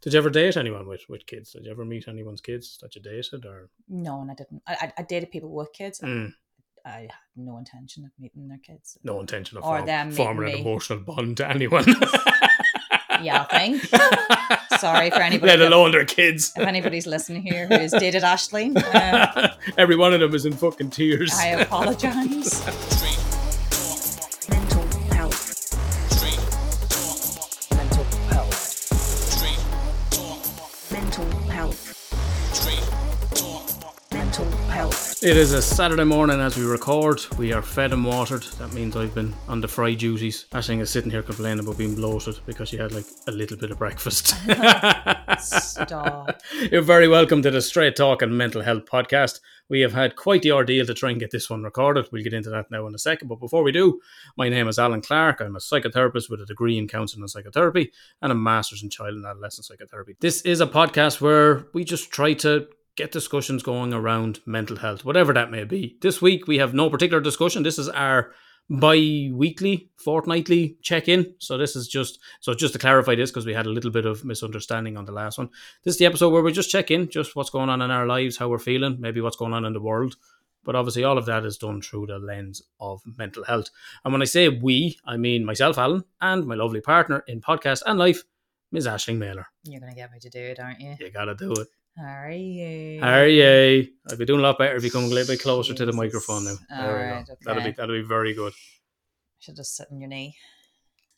Did you ever date anyone with, with kids? Did you ever meet anyone's kids that you dated? Or No, and I didn't. I, I- dated people with kids. Mm, I had no intention of meeting their kids. no intention of Or form- them forming an me. emotional bond to anyone. Yeah, I think. Sorry for anybody Let alone their kids. If anybody's listening here who has dated Ashley, uh, Every one of them is in fucking tears. I apologise. It is a Saturday morning as we record. We are fed and watered. That means I've been on the fry duties. Ashling is sitting here complaining about being bloated because she had like a little bit of breakfast. Stop. You're very welcome to the Straight Talking Mental Health podcast. We have had quite the ordeal to try and get this one recorded. We'll get into that now in a second. But before we do, my name is Alan Clark. I'm a psychotherapist with a degree in counselling and psychotherapy and a master's in child and adolescent psychotherapy. This is a podcast where we just try to get discussions going around mental health, whatever that may be. This week we have no particular discussion. This is our bi-weekly, fortnightly check-in. So this is just so just to clarify this because we had a little bit of misunderstanding on the last one. This is the episode where we just check in, just what's going on in our lives, how we're feeling, maybe what's going on in the world. But obviously, all of that is done through the lens of mental health. And when I say we, I mean myself, Alan, and my lovely partner in podcast and life, Ms. Ashling Mailer. You're going to get me to do it, aren't you? You gotta do it. How are you? How are you? I'd be doing a lot better if you come a little bit closer to the microphone now. There we go. Alright, That'll be that'll be very good. I should just sit on your knee.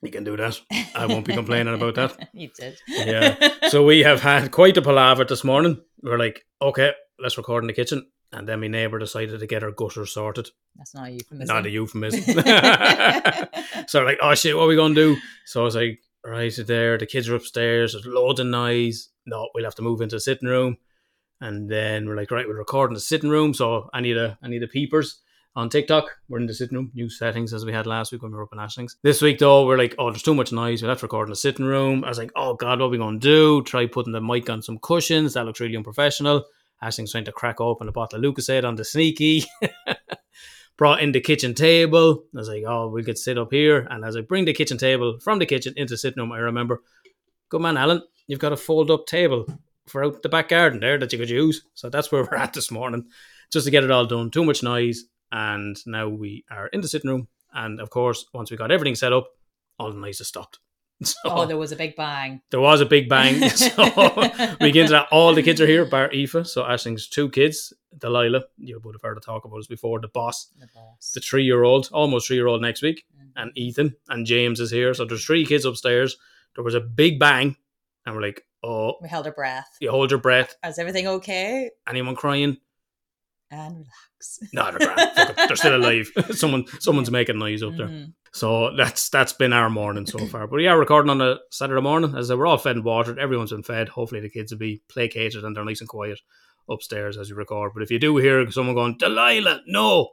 You can do that. I won't be complaining about that. you did. Yeah. So we have had quite a palaver this morning. We're like, okay, let's record in the kitchen. And then my neighbour decided to get her gutter sorted. That's not a euphemism. Not a euphemism. so we're like, oh shit, what are we gonna do? So I was like, right there, the kids are upstairs, there's loads of noise. No, we'll have to move into the sitting room. And then we're like, right, we're recording the sitting room. So I need a I need the peepers on TikTok. We're in the sitting room, new settings as we had last week when we were up in Ashlings. This week though, we're like, oh, there's too much noise. We'll have to record in the sitting room. I was like, oh god, what are we gonna do? Try putting the mic on some cushions. That looks really unprofessional. Ashling's trying to crack open a bottle of Lucozade on the sneaky. Brought in the kitchen table. I was like, oh, we could sit up here. And as I bring the kitchen table from the kitchen into the sitting room, I remember, good man, Alan, you've got a fold up table for out the back garden there that you could use. So that's where we're at this morning, just to get it all done. Too much noise. And now we are in the sitting room. And of course, once we got everything set up, all the noise has stopped. So Oh, there was a big bang. there was a big bang. So we get into that. All the kids are here, bar Aoife. So Ashling's two kids, Delilah, you would have heard her talk about us before, the boss, The boss. the three year old, almost three year old next week, Mhm. and Ethan and James is here. So there's three kids upstairs. There was a big bang, and we're like, oh, We held our breath. you hold your breath. Is everything okay? Anyone crying? And relax. No, they're grand. They're still alive. Someone, someone's making noise up there. Mhm. So that's that's been our morning so far. But we are recording on a Saturday morning. As we're all fed and watered. Everyone's been fed. Hopefully the kids will be placated and they're nice and quiet upstairs as we record. But if you do hear someone going, Delilah, no,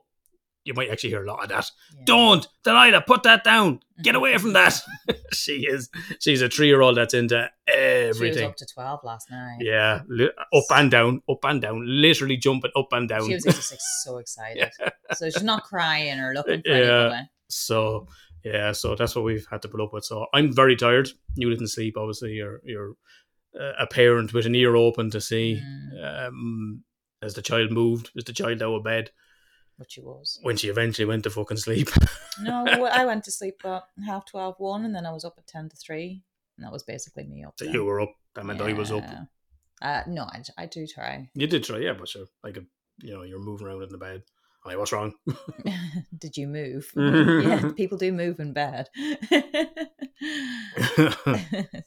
you might actually hear a lot of that. Yeah. Don't, Delilah, put that down. Get away from that. she is. She's a three year old that's into everything. She was up to 12 last night. Yeah, li- up and down, up and down, literally jumping up and down. She was just like, so excited. yeah. So she's not crying or looking for Yeah. anybody. So yeah, so that's what we've had to put up with. So I'm very tired. You didn't sleep, obviously. You're you're uh, a parent with an ear open to see Mm. um, as the child moved, as the child out of bed But she was. when she eventually went to fucking sleep. No, I went to sleep at half 12, 1, and then I was up at 10 to 3. And that was basically me up. so then. you were up. That meant I was up. Uh, no, I, I do try. You did try, yeah, but you're like a, you know, you're moving around in the bed. Like, what's wrong? Did you move? Yeah, people do move in bed.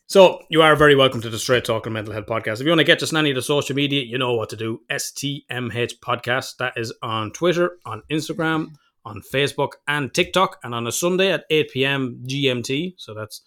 So you are very welcome to the Straight Talking Mental Health Podcast. If you want to get us on any of the social media, you know what to do. STMH Podcast. That is on Twitter, on Instagram, on Facebook, and TikTok. And on a Sunday at 8 p.m. GMT. So that's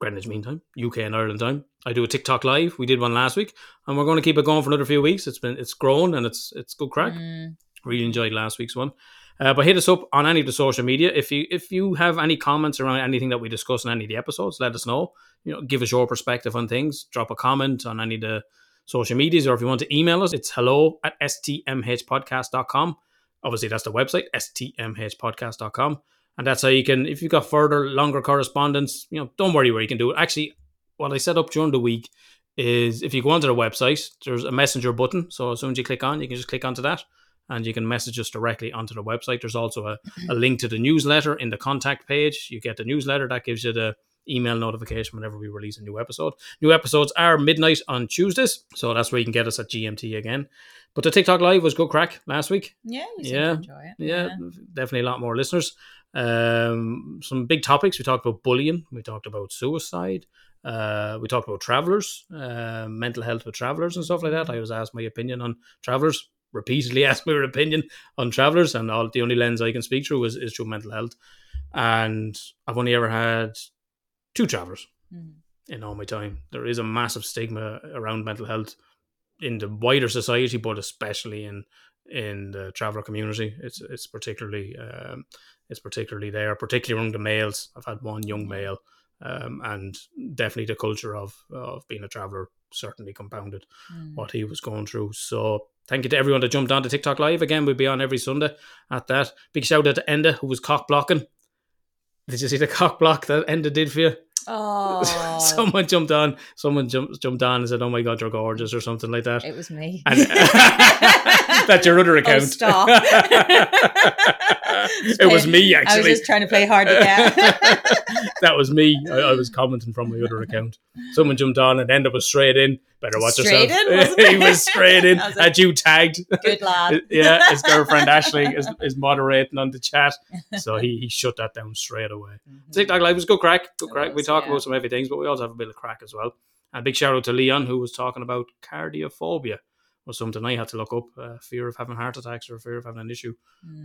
Greenwich Mean Time, UK and Ireland time. I do a TikTok live. We did one last week, and we're going to keep it going for another few weeks. It's been it's grown and it's it's good crack. Mm, Really enjoyed last week's one. Uh, but hit us up on any of the social media. If you if you have any comments around anything that we discuss in any of the episodes, let us know. You know, give us your perspective on things. Drop a comment on any of the social medias, or if you want to email us, it's hello at stmhpodcast.com. Obviously, that's the website, stmhpodcast.com. And that's how you can, if you've got further, longer correspondence, you know, don't worry where you can do it. Actually, what I set up during the week is if you go onto the website, there's a messenger button. So as soon as you click on, you can just click onto that and you can message us directly onto the website. There's also a, a link to the newsletter in the contact page. You get the newsletter that gives you the email notification whenever we release a new episode. New episodes are midnight on Tuesdays, so that's where you can get us at GMT again. But the TikTok live was good crack last week. Yeah, Yeah, enjoy it. Yeah, definitely a lot more listeners. Um, some big topics. We talked about bullying. We talked about suicide. Uh, we talked about travelers, uh, mental health with travelers and stuff like that. I was asked my opinion on travelers. Repeatedly asked my opinion on travelers, and all the only lens I can speak through is, is through mental health. And I've only ever had two travelers Mm. in all my time. There is a massive stigma around mental health in the wider society, but especially in in the traveler community. It's it's particularly um, it's particularly there, particularly among the males. I've had one young male, um, and definitely the culture of of being a traveler certainly compounded Mm. what he was going through. So thank you to everyone that jumped on to TikTok live again. We'll be on every Sunday at that. Big shout out to Enda who was cock blocking. Did you see the cock block that Enda did for you? Oh, someone jumped on. Someone jumped jumped on and said, "Oh my god, you're gorgeous" or something like that. it was me. And- uh, That's your other oh, account. Oh, stop. it was me Actually, I was just trying to play hard to get. that was me. I, I was commenting from my other account. Someone jumped on and ended up straight in. Better watch Straight yourself. in, he was straight in. Was Had you tagged? Good lad. yeah, his girlfriend Ashley is, is moderating on the chat, so he, he shut that down straight away. Mhm. TikTok Live was good crack. Good It crack. we talk yeah. about some heavy things, but we also have a bit of crack as well. And big shout out to Leon who was talking about cardiophobia was something I had to look up. Uh, fear of having heart attacks or fear of having an issue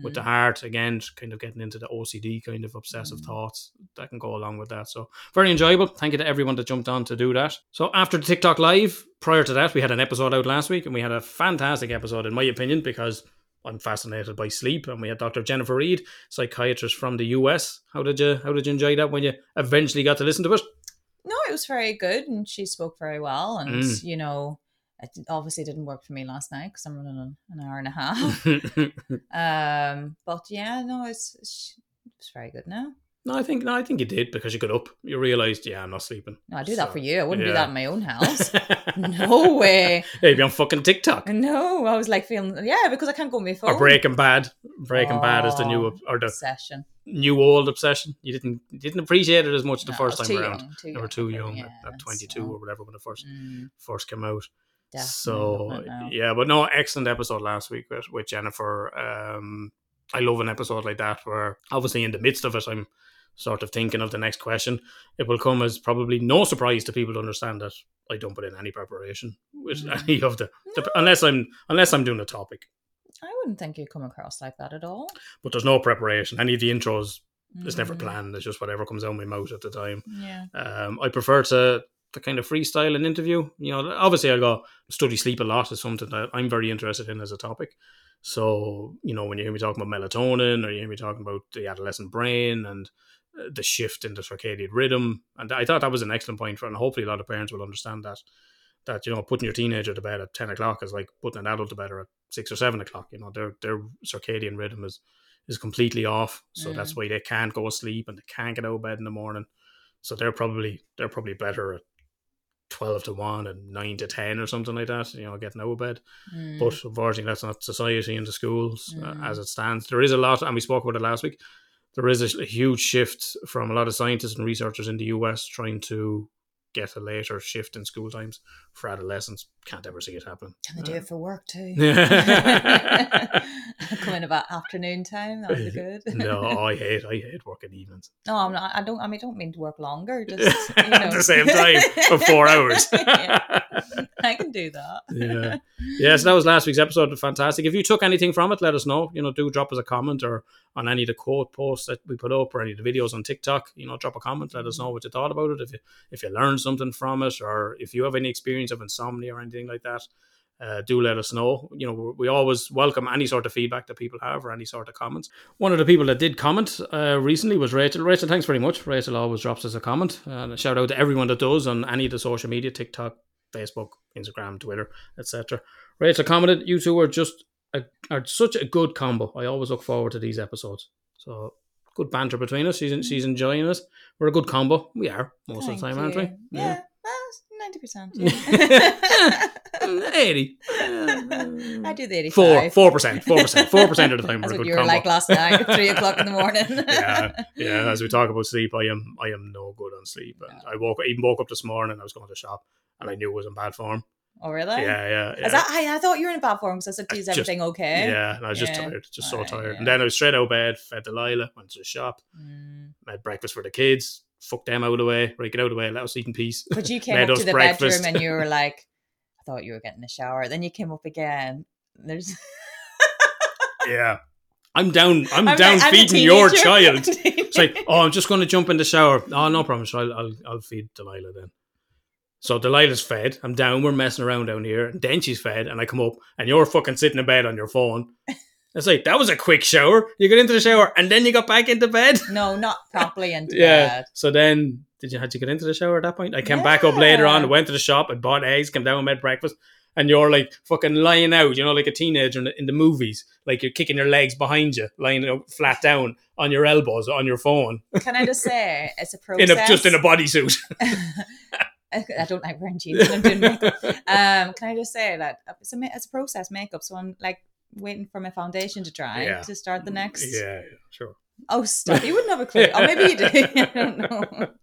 with the Mm. heart. Again, kind of getting into the OCD kind of obsessive Mm. thoughts that can go along with that. So very enjoyable. Thank you to everyone that jumped on to do that. So after the TikTok live, prior to that, we had an episode out last week, and we had a fantastic episode in my opinion because. I'm fascinated by sleep, and we had Dr. Jennifer Reed, psychiatrist from the US. How did you How did you enjoy that when you eventually got to listen to it? No, it was very good, and she spoke very well. And Mm. you know, it obviously didn't work for me last night because I'm running an, an hour and a half. um, but yeah, no, it's it's, it's very good now. no, I think no, I think you did because you got up. You realised, yeah, I'm not sleeping. No, I do that for you. I wouldn't do that in my own house. no way. Hey, on fucking TikTok. No, I was like feeling yeah because I can't go on my phone. Or Breaking Bad. Breaking Bad is the new Oh, or the obsession. new old obsession. You didn't you didn't appreciate it as much the No, first time around. young, too You were too it, young at, at 22 so, or whatever when it first mm, first came out. Definitely so yeah, but no, excellent episode last week with, with Jennifer. Um, I love an episode like that where obviously in the midst of it, I'm sort of thinking of the next question. It will come as probably no surprise to people to understand that I don't put in any preparation with Mm. any of the, the unless I'm unless I'm doing a topic. I wouldn't think you'd come across like that at all. But there's no preparation. Any of the intros is never Mm, planned. It's just whatever comes out of my mouth at the time. Yeah. Um, I prefer to to kind of freestyle and interview. You know, obviously I go study sleep a lot is something that I'm very interested in as a topic. So you know, when you hear me talking about melatonin, or you hear me talking about the adolescent brain and uh, the shift in the circadian rhythm, and I thought that was an excellent point for, and hopefully a lot of parents will understand that. That you know, putting your teenager to bed at ten o'clock is like putting an adult to bed at six or seven o'clock. You know, their their circadian rhythm is is completely off, so Mm. that's why they can't go to sleep and they can't get out of bed in the morning. So they're probably they're probably better at twelve to one and nine to ten or something like that. You know, getting out of bed. Mm, But unfortunately, that's not society in the schools uh, Mm. as it stands. There is a lot, and we spoke about it last week. There is a, a huge shift from a lot of scientists and researchers in the US trying to get a later shift in school times for adolescents. Can't ever see it happen. Can they do it for work too? Yeah. Come in about afternoon time. That would be good. no, I hate I hate working evenings. No, I'm not. I don't. I mean, I don't mean to work longer. Just you know. At the same time for four hours. Yeah, I can do that. yeah. Yeah, so that was last week's episode. Fantastic. If you took anything from it, let us know. You know, do drop us a comment or on any of the quote posts that we put up or any of the videos on TikTok. You know, drop a comment. Let us know what you thought about it. If you if you learned something from it, or if you have any experience of insomnia or anything like that, uh, do let us know. You know, we always welcome any sort of feedback that people have or any sort of comments. One of the people that did comment uh, recently was Rachel. Rachel, thanks very much. Rachel always drops us a comment. And a shout out to everyone that does on any of the social media, TikTok, Facebook, Instagram, Twitter, etc. Rachel commented, "You two are just a, are such a good combo. I always look forward to these episodes. So good banter between us. She's she's enjoying it. We're a good combo. We are most of the Thank time, aren't we? you. Yeah. Well, ninety percent. 80. I do the eighty Four, five. four percent, four percent, four percent of the time. That's what you were combo. like last night, at three o'clock in the morning. yeah, yeah. As we talk about sleep, I am, I am no good on sleep. And I woke, even woke up this morning. I was going to shop, and I knew it was in bad form. Oh really? Yeah, yeah, yeah. Is that, I, I thought you were in bad form because I said, "Is Just- everything okay?" Yeah, and I was just Yeah. tired, just so Alright, tired. yeah. And then I was straight out of bed, fed Delilah, went to the shop, Mm. made breakfast for the kids, fucked them out of the way, right, get out of the way, let us eat in peace. But you came up to the breakfast. bedroom and you were like, "I thought you were getting a shower." Then you came up again. There's yeah. I'm down, I'm, I'm down like- I'm feeding your child. It's like, oh, I'm just going to jump in the shower. Oh, no problem. So I'll, I'll, I'll feed Delilah then. So Delilah's fed. I'm down. We're messing around down here. And then she's fed. And I come up and you're fucking sitting in bed on your phone. It's like, that was a quick shower. You got into the shower and then you got back into bed. no, not properly into Yeah. bed. So then, did you had you get into the shower at that point? I came back up later on. Went to the shop. I bought eggs. Came down and made breakfast. And you're like fucking lying out, you know, like a teenager in the, in the movies. Like you're kicking your legs behind you, lying out flat down on your elbows on your phone, Can I just say it's a process? in a just in a bodysuit. I don't like wearing jeans when I'm doing makeup. Um, can I just say that it's a, it's a process makeup, so I'm like waiting for my foundation to dry Yeah. to start the next. Yeah, yeah, sure. Oh, stop! You wouldn't have a clue. Oh, maybe you do. I don't know.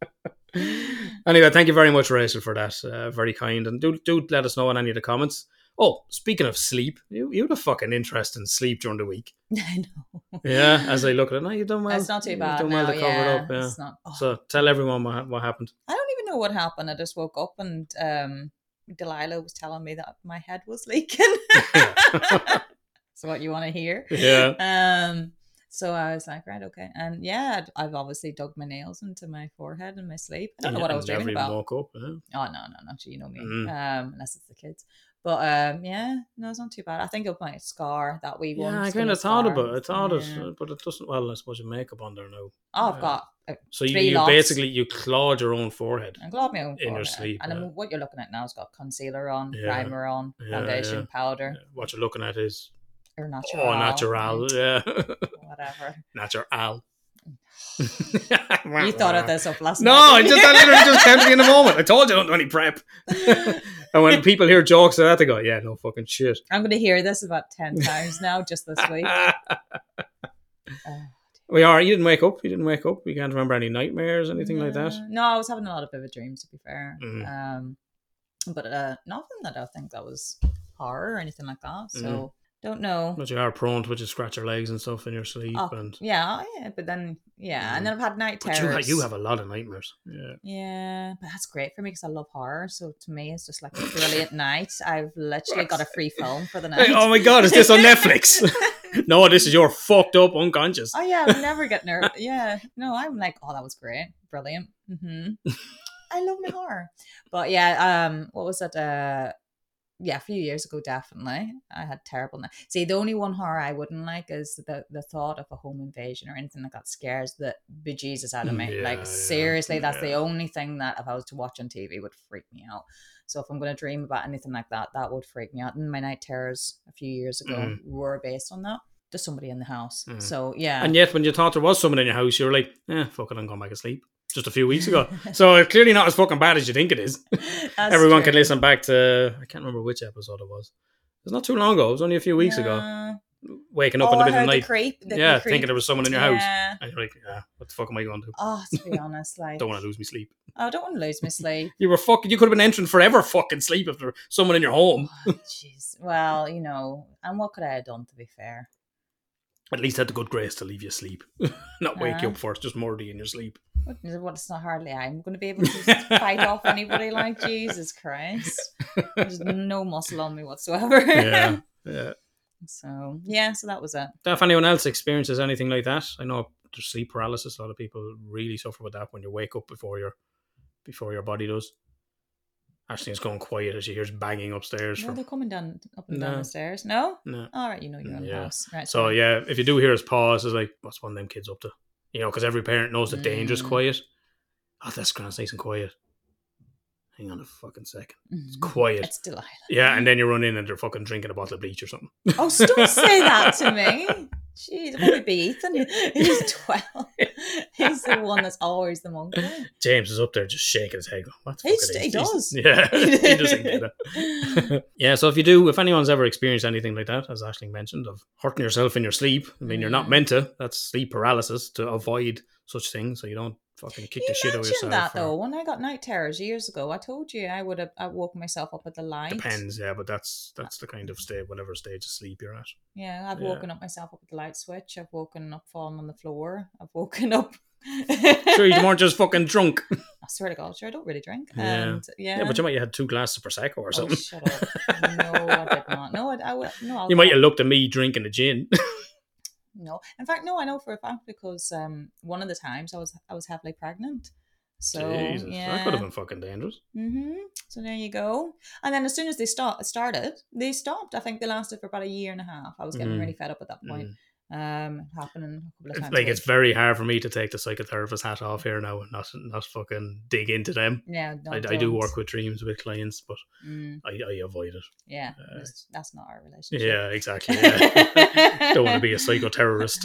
Anyway, thank you very much, Rachel, for that. Uh, very kind, and do do let us know in any of the comments. Oh, speaking of sleep, you you had a fucking interest in sleep during the week. I know. Yeah, as I look at it, no, you've done well. it's not too You've bad Done now. well to cover yeah, it up. Yeah. It's not. oh, So tell everyone what, what happened. I don't even know what happened. I just woke up and um, Delilah was telling me that my head was leaking. So what you want to hear? Yeah. Um. So I was like, right, okay, and yeah, I've obviously dug my nails into my forehead in my sleep. I don't know what I was dreaming about. woke up. Yeah. Oh no, no, no, you know me. Mm. Um, unless it's the kids. But um, yeah, no, it's not too bad. I think of my scar that we Yeah, once I got kind a of thought scar. about it. I thought Yeah. it, but it doesn't. Well, I suppose you makeup on there now. Oh, I've Yeah. got uh, So you, you basically you clawed your own forehead. I glove my own In your sleep, and yeah. what you're looking at now has got concealer on, Yeah. primer on, Yeah, foundation, yeah. powder, Yeah, What you're looking at is or natural. oh, natural. Yeah, Whatever. natural. You thought of this up last night. No, night. I just I literally just came to me in a moment. I told you I don't do any prep. and when people hear jokes like that, they go, "Yeah, no fucking shit." I'm going to hear this about 10 times now just this week. Oh. we are. You didn't wake up. You didn't wake up. You can't remember any nightmares, anything like that. Uh, No, I was having a lot of vivid dreams, to be fair. Mm. Um, but uh, nothing that I think that was horror or anything like that. So don't know. But you are prone to just scratch your legs and stuff in your sleep, Oh, and yeah, yeah, but then yeah, and then I've had night but terrors. you, you have a lot of nightmares. Yeah. Yeah, but that's great for me because I love horror. So to me, it's just like a brilliant night. I've literally got a free film for the night. Hey, oh my god, is this on Netflix? no, this is your fucked up unconscious. Oh yeah, I never get nervous. Yeah, no, I'm like, oh, that was great, brilliant. Mm-hmm. I love my horror, but yeah, um, what was that? Uh, yeah, a few years ago, definitely, I had terrible. Night. See, the only one horror I wouldn't like is the the thought of a home invasion or anything like that scares the bejesus out of me. Yeah, like yeah, seriously, that's the only thing that if I was to watch on TV would freak me out. So if I'm going to dream about anything like that, that would freak me out. And my night terrors a few years ago Mhm. were based on that. There's somebody in the house. Mhm. So yeah. And yet, when you thought there was someone in your house, you were like, "Yeah, fuck it, I'm going back to sleep." Just a few weeks ago, so it's clearly not as fucking bad as you think it is. Everyone can listen back to I can't remember which episode it was. It was not too long ago. It was only a few weeks ago. Waking up oh, in the middle of the the night, creep. The, yeah, the creep. thinking there was someone in your house, Yeah. and you're like, "Yeah, what the fuck am I going to do? Oh, to be honest, like Don't want to lose my sleep." oh, I don't want to lose my sleep. You were fucking. You could have been entering forever fucking sleep if there was someone in your home. Oh, Jeez. well, you know, and what could I have done? To be fair, At least had the good grace to leave you asleep, not wake you Uh. up first, just murder you in your sleep. What, it's not hardly I'm going to be able to fight off anybody like Jesus Christ. There's no muscle on me whatsoever. Yeah, yeah. So yeah, so that was it. If anyone else experiences anything like that, I know there's sleep paralysis. A lot of people really suffer with that when you wake up before your before your body does. Ashley is going quiet as she hears banging upstairs. No, From, they're coming down up and down the stairs. No. no. All right, you know you're in the Yeah. house, right? So yeah, if you do hear us pause, it's like, what's one of them kids up to? You know, because every parent knows the danger's Mm. quiet. Oh, that's grand, it's nice and quiet. Hang on a fucking second. It's Mhm. quiet. It's Delilah. Yeah, and then you run in and they're fucking drinking a bottle of bleach or something. Oh, don't say that to me. Jeez, it would be Ethan. He's 12. He's the one that's always the monkey. James is up there just shaking his head. Going, what the He's- fuck are he does. Yeah, he doesn't get it. yeah, so if you do, if anyone's ever experienced anything like that, as Ashling mentioned, of hurting yourself in your sleep, I mean, you're not meant to. That's sleep paralysis to avoid such things, so you don't fucking kick You the shit out of yourself. that or- though. When I got night terrors years ago, I told you I would have I woke myself up at the light. Depends, yeah, but that's uh, that's the kind of state, whatever stage of sleep you're at. Yeah, I've Yeah. woken up myself up at the light switch. I've woken up falling on the floor. I've woken up. Sure, you weren't just fucking drunk. I swear to God, sure, I don't really drink. Yeah. And yeah, Yeah, but you might have had two glasses of prosecco or Oh, something. shut up. No, I did not. No, I, I no. you might have looked at me drinking a gin. No, in fact, no. I know for a fact because um, one of the times I was I was heavily pregnant. So Jesus, yeah, that could have been fucking dangerous. hmm So there you go. And then as soon as they start started, they stopped. I think they lasted for about a year and a half. I was getting Mhm. really fed up at that point. Mm. Um, happening a couple of times. like it's very hard for me to take the psychotherapist hat off here now and not not fucking dig into them. yeah. No, I, I do work with dreams with clients, but Mm, I, I avoid it. yeah, Uh, that's- not our relationship. Yeah, exactly. Yeah. Don't want to be a psychoterrorist.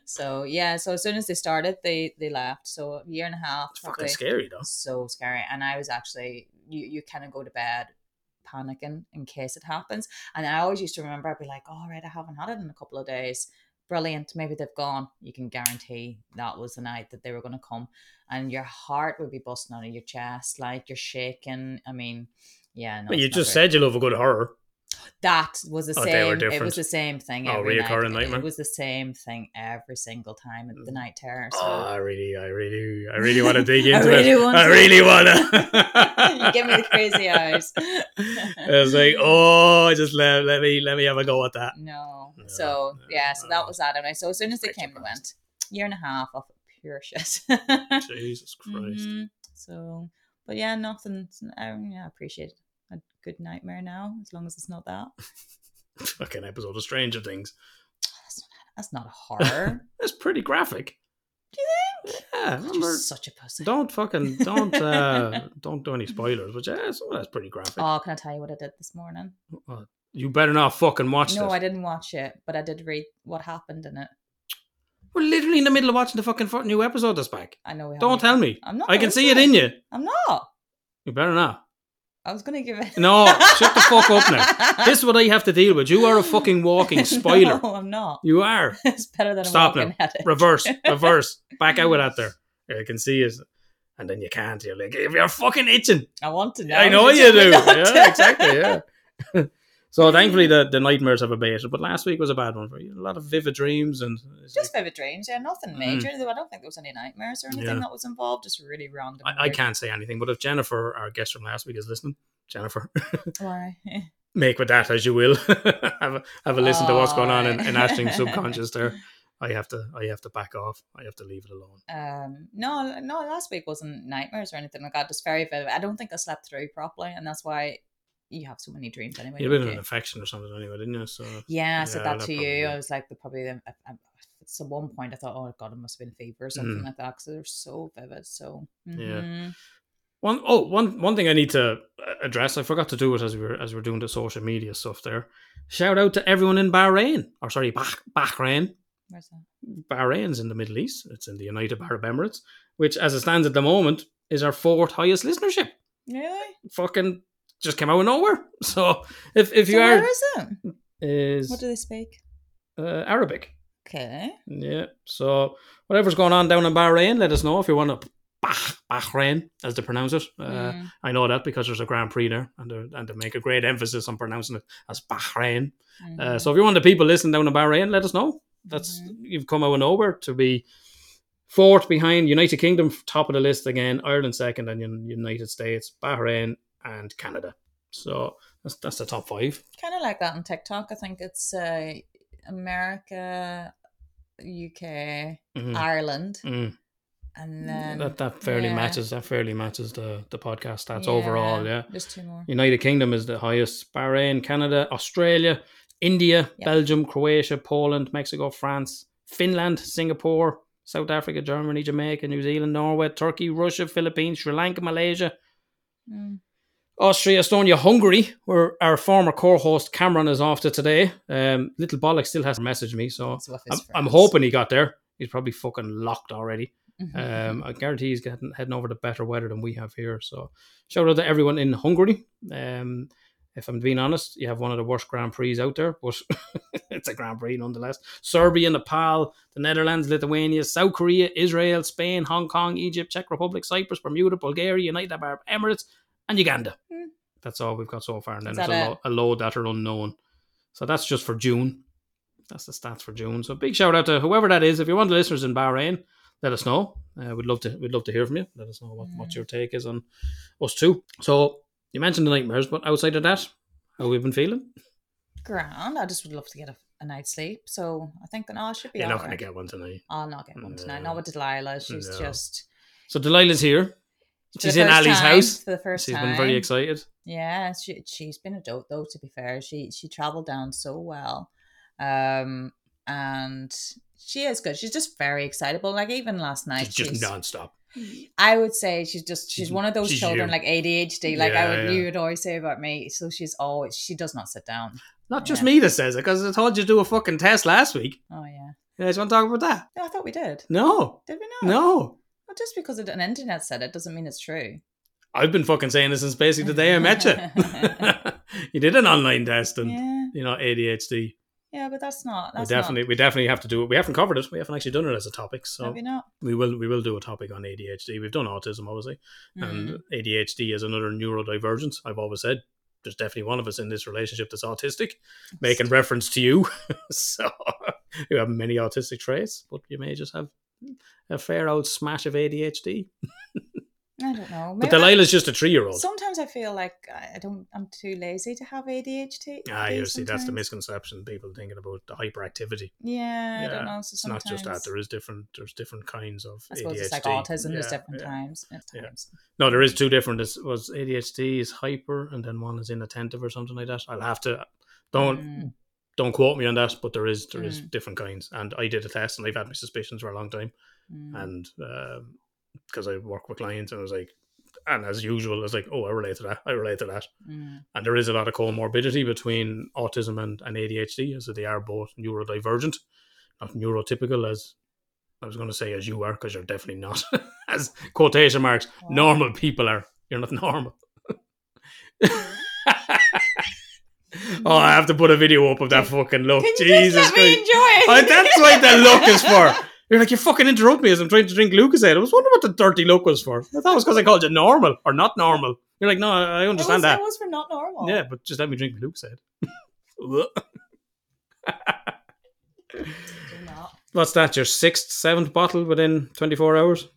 so yeah, so as soon as they started, they they left. So a year and a half. It's fucking scary though. so scary. And I was actually, you, you kind of go to bed panicking in case it happens. And I always used to remember, I'd be like, all right, I haven't had it in a couple of days. Brilliant. Maybe they've gone. You can guarantee that was the night that they were going to come. And your heart would be busting out of your chest, like you're shaking. I mean, yeah, no. But you just great. said you love a good horror. That was the Oh, same. It was the same thing. Oh, every reoccurring night. nightmare? It was the same thing every single time at the Mm. night terror. So Oh, I really, I really, I really want to dig I into really it. want I to. really want to. you give me the crazy eyes. I was like, oh, just let, let me let me have a go at that. No. No, So no, yeah, so no. that was that. And I so as soon as they came, they went year and a half of pure shit. Jesus Christ. Mhm. So, but yeah, nothing. I, yeah, I appreciate a good nightmare now, as long as it's not that. Fucking episode of Stranger Things. That's not, that's not a horror. It's pretty graphic. Do you think? Yeah, God, remember, such a pussy. don't fucking don't uh don't do any spoilers, but yeah, some of that's pretty graphic. Oh, can I tell you what I did this morning? You better not fucking watch no, this. I didn't watch it, but I did read what happened in it. We're literally in the middle of watching the fucking new episode that's back. I know. We Don't tell me. I'm not. I can see it in you. I'm not. You better not. I was gonna give it. No, shut the fuck up now. This is what I have to deal with. You are a fucking walking spoiler. No, I'm not. You are. It's better than Stop a now. walking headache. Reverse, reverse. Back out with that there. I can see it. And then you can't. You're like, if you're fucking itching. I want to know. I know you do. Yeah, exactly. Yeah. So thankfully the, the nightmares have abated, but last week was a bad one for you. A lot of vivid dreams and Just like- vivid dreams, yeah, nothing Mm. major. I don't think there was any nightmares or anything Yeah. that was involved. Just really random. I, I can't say anything. But if Jennifer, our guest from last week, is listening, Jennifer, Why? make with that as you will. have a have a listen to what's going on in, in Aw. Ashling's subconscious there. I have to I have to back off. I have to leave it alone. Um, no, no, last week wasn't nightmares or anything like that. Just very vivid. I don't think I slept through properly, and that's why you have so many dreams anyway. You had don't an infection or something anyway, didn't you? So Yeah, I said Yeah, that that to you. I was like, the- probably the, I, I, at one point I thought, oh god, it must have been fever or something Mm. like that because they're so vivid. So Yeah. mhm. One oh one one thing I need to uh, address. I forgot to do it as we were as we were doing the social media stuff there. Shout out to everyone in Bahrain, or sorry, bah- Bahrain. where's that? Bahrain's in the Middle East. It's in the United Arab Emirates, which, as it stands at the moment, is our fourth highest listenership. Really? Fucking just came out of nowhere. So if if you so are where is it? is What do they speak? uh, Arabic, Okay. yeah. So whatever's going on down in Bahrain, let us know if you want to. Bah, Bahrain, as they pronounce it. Uh, Mm. I know that because there's a Grand Prix there, and they and they make a great emphasis on pronouncing it as Bahrain. Uh, Mhm. so if you want the people listening down in Bahrain, let us know. That's Mhm. you've come out of nowhere to be fourth behind United Kingdom, top of the list again, Ireland second, and United States, Bahrain, and Canada. So that's that's the top five. kind of like that on TikTok. I think it's uh, America, UK, Mhm. Ireland, Mm. and then that that fairly yeah. matches. That fairly matches the the podcast stats overall. Yeah. There's two more. United Kingdom is the highest. Bahrain, Canada, Australia, India, Yep. Belgium, Croatia, Poland, Mexico, France, Finland, Singapore, South Africa, Germany, Jamaica, New Zealand, Norway, Turkey, Russia, Philippines, Sri Lanka, Malaysia, Mm. Austria, Estonia, Hungary, where our former co-host Cameron is off to today. Um, Little Bollock still hasn't messaged me, so It's with his I'm, I'm hoping he got there. He's probably fucking locked already. Mhm. Um, I guarantee he's getting heading over to better weather than we have here. So shout out to everyone in Hungary. Um, if I'm being honest, you have one of the worst Grand Prix out there, but it's a Grand Prix nonetheless. Serbia, Nepal, the Netherlands, Lithuania, South Korea, Israel, Spain, Hong Kong, Egypt, Czech Republic, Cyprus, Bermuda, Bulgaria, United Arab Emirates, and Uganda. That's all we've got so far, and then there's a, lo- a load that are unknown. So that's just for June. That's the stats for June. So big shout out to whoever that is. If you're one of the listeners in Bahrain, let us know. Uh, we'd love to. We'd love to hear from you. Let us know what, what Mm. your take is on us too. So you mentioned the nightmares, but outside of that, how we've been feeling? Grand. I just would love to get a, a night's sleep. So I think that oh, I should be You're not going to get one tonight. I'll not get one tonight. No. Not with Delilah. She's No. just So Delilah's here. She's in Ali's time- house. for the first She's time. been very excited. Yeah, she she's been a dope though. To be fair, she she traveled down so well, um, and she is good. She's just very excitable. Like even last night, She's just she's- non-stop. I would say she's just she's She's- one of those children you. like ADHD. Like I would yeah. you would always say about me. So she's always she does not sit down. Not just Yeah. me that says it, because I told you to do a fucking test last week. Oh yeah. You guys want to talk about that? No, I thought we did. No, Did we not? no. Well, just because an internet said it doesn't mean it's true. I've been fucking saying this since basically the day I met you. you did an online test, and Yeah, you know ADHD. yeah, but that's not. We That's definitely, we definitely have to do it. We haven't covered it. We haven't actually done it as a topic, so we not? we will. We will do a topic on ADHD. We've done autism, obviously, Mm. and ADHD is another neurodivergence. I've always said there's definitely one of us in this relationship that's autistic, making reference to you. so you have many autistic traits, but you may just have a fair old smash of ADHD. I don't know. But Maybe I- Delilah's just a three-year-old. Sometimes I feel like I I don't. I'm too lazy to have ADHD. Ah, you see, that's the misconception. People thinking about the hyperactivity. Yeah, I don't know. So It's sometimes not just that. There is different. There's different kinds of I suppose ADHD. it's like autism. There's different yeah. times. Yeah. times. No, there is two different. It was ADHD is hyper, and then one is inattentive or something like that. I'll have to don't Mm. Don't quote me on that, but there is there is Mm. different kinds. And I did a test, and I've had my suspicions for a long time. Mm. And because I work with clients, and I was like, and as usual, I was like, oh, I relate to that. I relate to that. Mm. And there is a lot of comorbidity between autism and, and ADHD, so they are both neurodivergent, not neurotypical as I was going to say as you are, because you're definitely not. as quotation marks, Wow. normal people are. You're not normal. oh, I have to put a video up of that fucking look. Can Jesus just let me Christ. enjoy it? Oh, that's what the look is for. You're like, you fucking interrupt me as I'm trying to drink Lucozade. I was wondering what the dirty look was for. I thought it was because I called you normal or not normal. You're like, no, I It understand was, that. It was for not normal. Yeah, but just let me drink Lucozade. What's that? Your sixth, seventh bottle within 24 hours?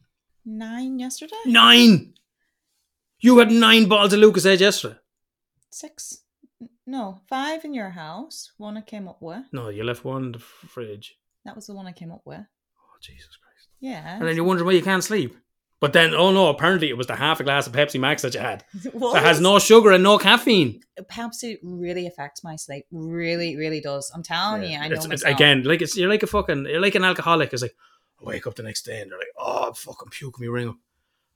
Nine yesterday. Nine! You had nine bottles of Lucozade yesterday. Six. No, five in your house. One I came up with. No, you left one in the fridge. That was the one I came up with. Oh, Jesus Christ. Yeah. And then you're wondering why you can't sleep. But then, oh no, apparently it was the half a glass of Pepsi Max that you had. What? That has no sugar and no caffeine. Uh, Pepsi really affects my sleep. Really, really does. I'm telling you, I know It's- it's- again, like it's you're like a fucking you're like an alcoholic. It's like I wake up the next day and they're like, oh, I'm fucking puking me ring up.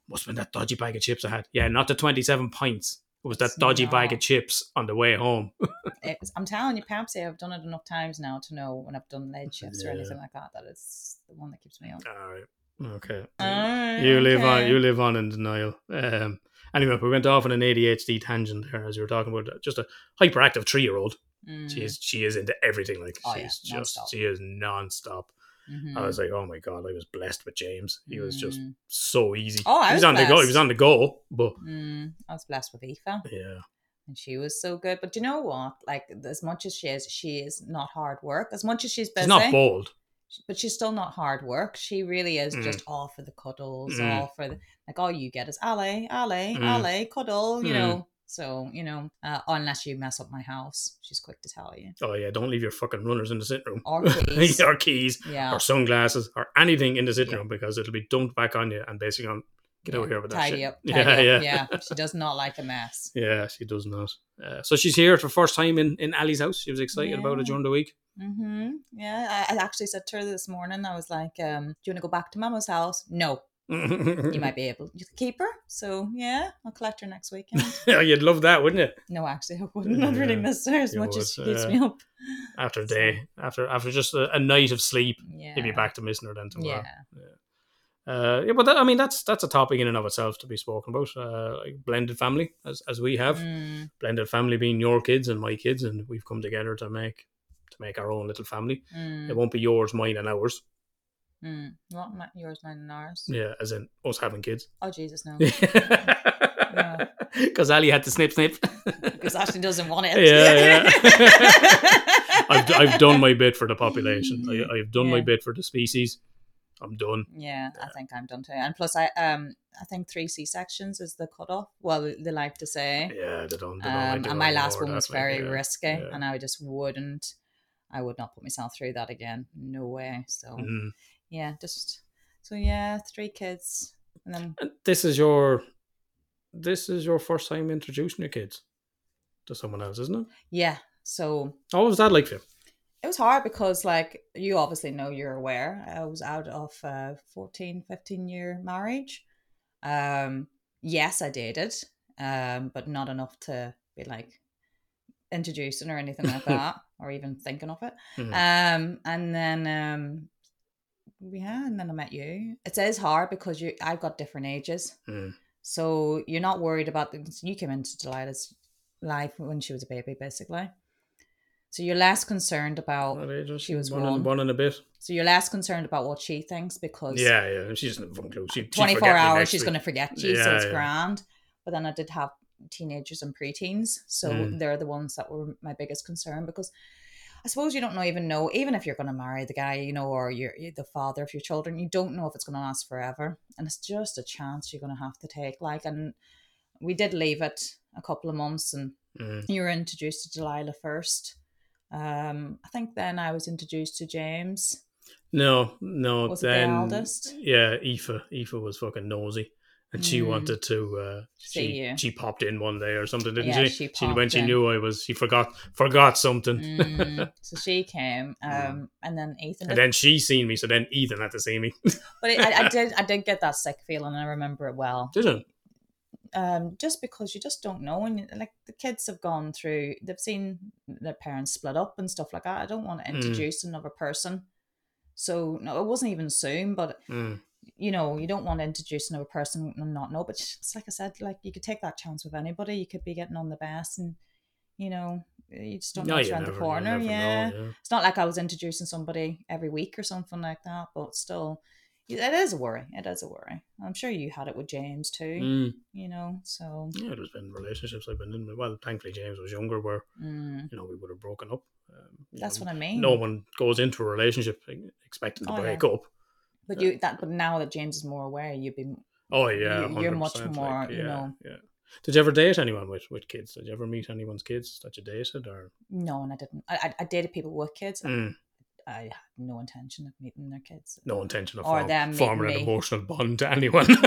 Must have been that dodgy bag of chips I had. Yeah, not the 27 pints. It was that It's dodgy bag of chips on the way home. It's, I'm telling you, Pepsi. I've done it enough times now to know when I've done late shifts or anything like that that it's the one that keeps me up. All right. Okay. Alright, you live on you live on in denial. Um anyway, we went off on an ADHD tangent there as you were talking about just a hyperactive three year old. Mm. She is she is into everything. Like Oh, she's yeah, just she is non-stop. Mhm. I was like, oh my god, I was blessed with James. He was just Mm. so easy. Oh, I he was, was on the go. He was on the go, but Mm, I was blessed with Aoife, yeah, and she was so good. But you know what? Like as much as she is, she is not hard work. As much as she's busy, she's not bold. but she's still not hard work. She really is Mm. just all for the cuddles, Mm. all for the like. All you get is Ale, Ale, Mm. Ale, cuddle. You Mm. know. So you know, uh, unless you mess up my house, she's quick to tell you. Oh yeah, don't leave your fucking runners in the sitting room. Or keys. or keys, Yeah. or sunglasses, or anything in the sitting Yeah. room because it'll be dumped back on you and basically on get yeah. over here with that tidy shit. up. Tidy yeah, up. yeah, yeah. She does not like a mess. Yeah, she does not. Uh, so she's here for the first time in in Ali's house. She was excited about it during the week. Mm-hmm. Yeah, I, I actually said to her this morning. I was like, um, "Do you want to go back to Mama's house?" No, you might be able to keep her. So yeah, I'll collect her next weekend. yeah, you'd love that, wouldn't you? No, actually, I wouldn't. I'd really miss her as much as she would, keeps yeah. me up. After a day, after after just a, a night of sleep, Yeah. you'd be back to missing her then tomorrow. Yeah. Uh, yeah, but that, I mean, that's that's a topic in and of itself to be spoken about. Uh, like blended family, as as we have Mm, blended family being your kids and my kids, and we've come together to make to make our own little family. mm, It won't be yours, mine, and ours. Mm. What? My, yours, mine, and ours. Yeah, as in us having kids. Oh Jesus, no. Because Ali had to snip snip. Because Ashley doesn't want it. Yeah, yeah. I've I've done my bit for the population. I, I've done my bit for the species. I'm done. Yeah, I think I'm done too. And plus, I um, I think three C sections is the cutoff. Well, they like to say. Yeah, they don't. They don't Um, and my last one was like, very yeah, risky, yeah. and I just wouldn't. I would not put myself through that again. No way. So Mhm. Yeah, just so yeah, three kids, and then And this is your this is your first time introducing your kids to someone else, isn't it? yeah. So What was that like for you? it was hard because like you obviously know you're aware i was out of a 14 15 year marriage um yes i dated um but not enough to be like introducing or anything like that or even thinking of it Mhm. um and then um yeah and then i met you it is hard because you i've got different ages Mm. so you're not worried about the you came into delilah's life when she was a baby basically so you're less concerned about What age was she was one, one. and, one and a bit. so you're less concerned about what she thinks because Yeah, yeah. She doesn't have a clue. She, 24 forget hours she's going to forget you, so it's yeah. grand. But then I did have teenagers and preteens, so Mm. they're the ones that were my biggest concern because I suppose you don't know even know even if you're going to marry the guy, you know, or you're, you're the father of your children, you don't know if it's going to last forever, and it's just a chance you're going to have to take. Like, and we did leave it a couple of months, and Mm. you were introduced to Delilah first. Um, I think then I was introduced to James. No, no. Was it the eldest? Yeah, Aoife. Aoife was fucking nosy. And she Mm. wanted to. Uh, See she you. she popped in one day or something, didn't Yeah, she? she when popped she knew I was, she forgot forgot something, Mm, so she came, Mm. um, and then Ethan. and then she seen me. So then Ethan had to see me. but I, I did, I did get that sick feeling. And I remember it well. Didn't? Um, just because you just don't know, and like the kids have gone through, they've seen their parents split up and stuff like that. I don't want to Mm. introduce another person. So no, it wasn't even soon, but Mm. You know, you don't want to introduce another person and not know. But it's like I said, like you could take that chance with anybody. You could be getting on the bus and you know, you just don't know No, what's around never, the corner. never know, yeah. yeah. it's not like I was introducing somebody every week or something like that, but still, it is a worry. It is a worry. I'm sure you had it with James too. Mm. You know, so Yeah, there's been relationships I've been in. Well, thankfully James was younger, where mm, you know we would have broken up. Um, that's know, what I mean. No one goes into a relationship expecting to Oh, break yeah. up. But you that but now that James is more aware, you'd be Oh yeah, You- you're much more, like, you know. Yeah. Did you ever date anyone with, with kids? Did you ever meet anyone's kids that you dated, or no, and I didn't. I, I, dated people with kids. Mm, I had no intention of meeting their kids. no intention of Or form, them forming an me. emotional bond to anyone?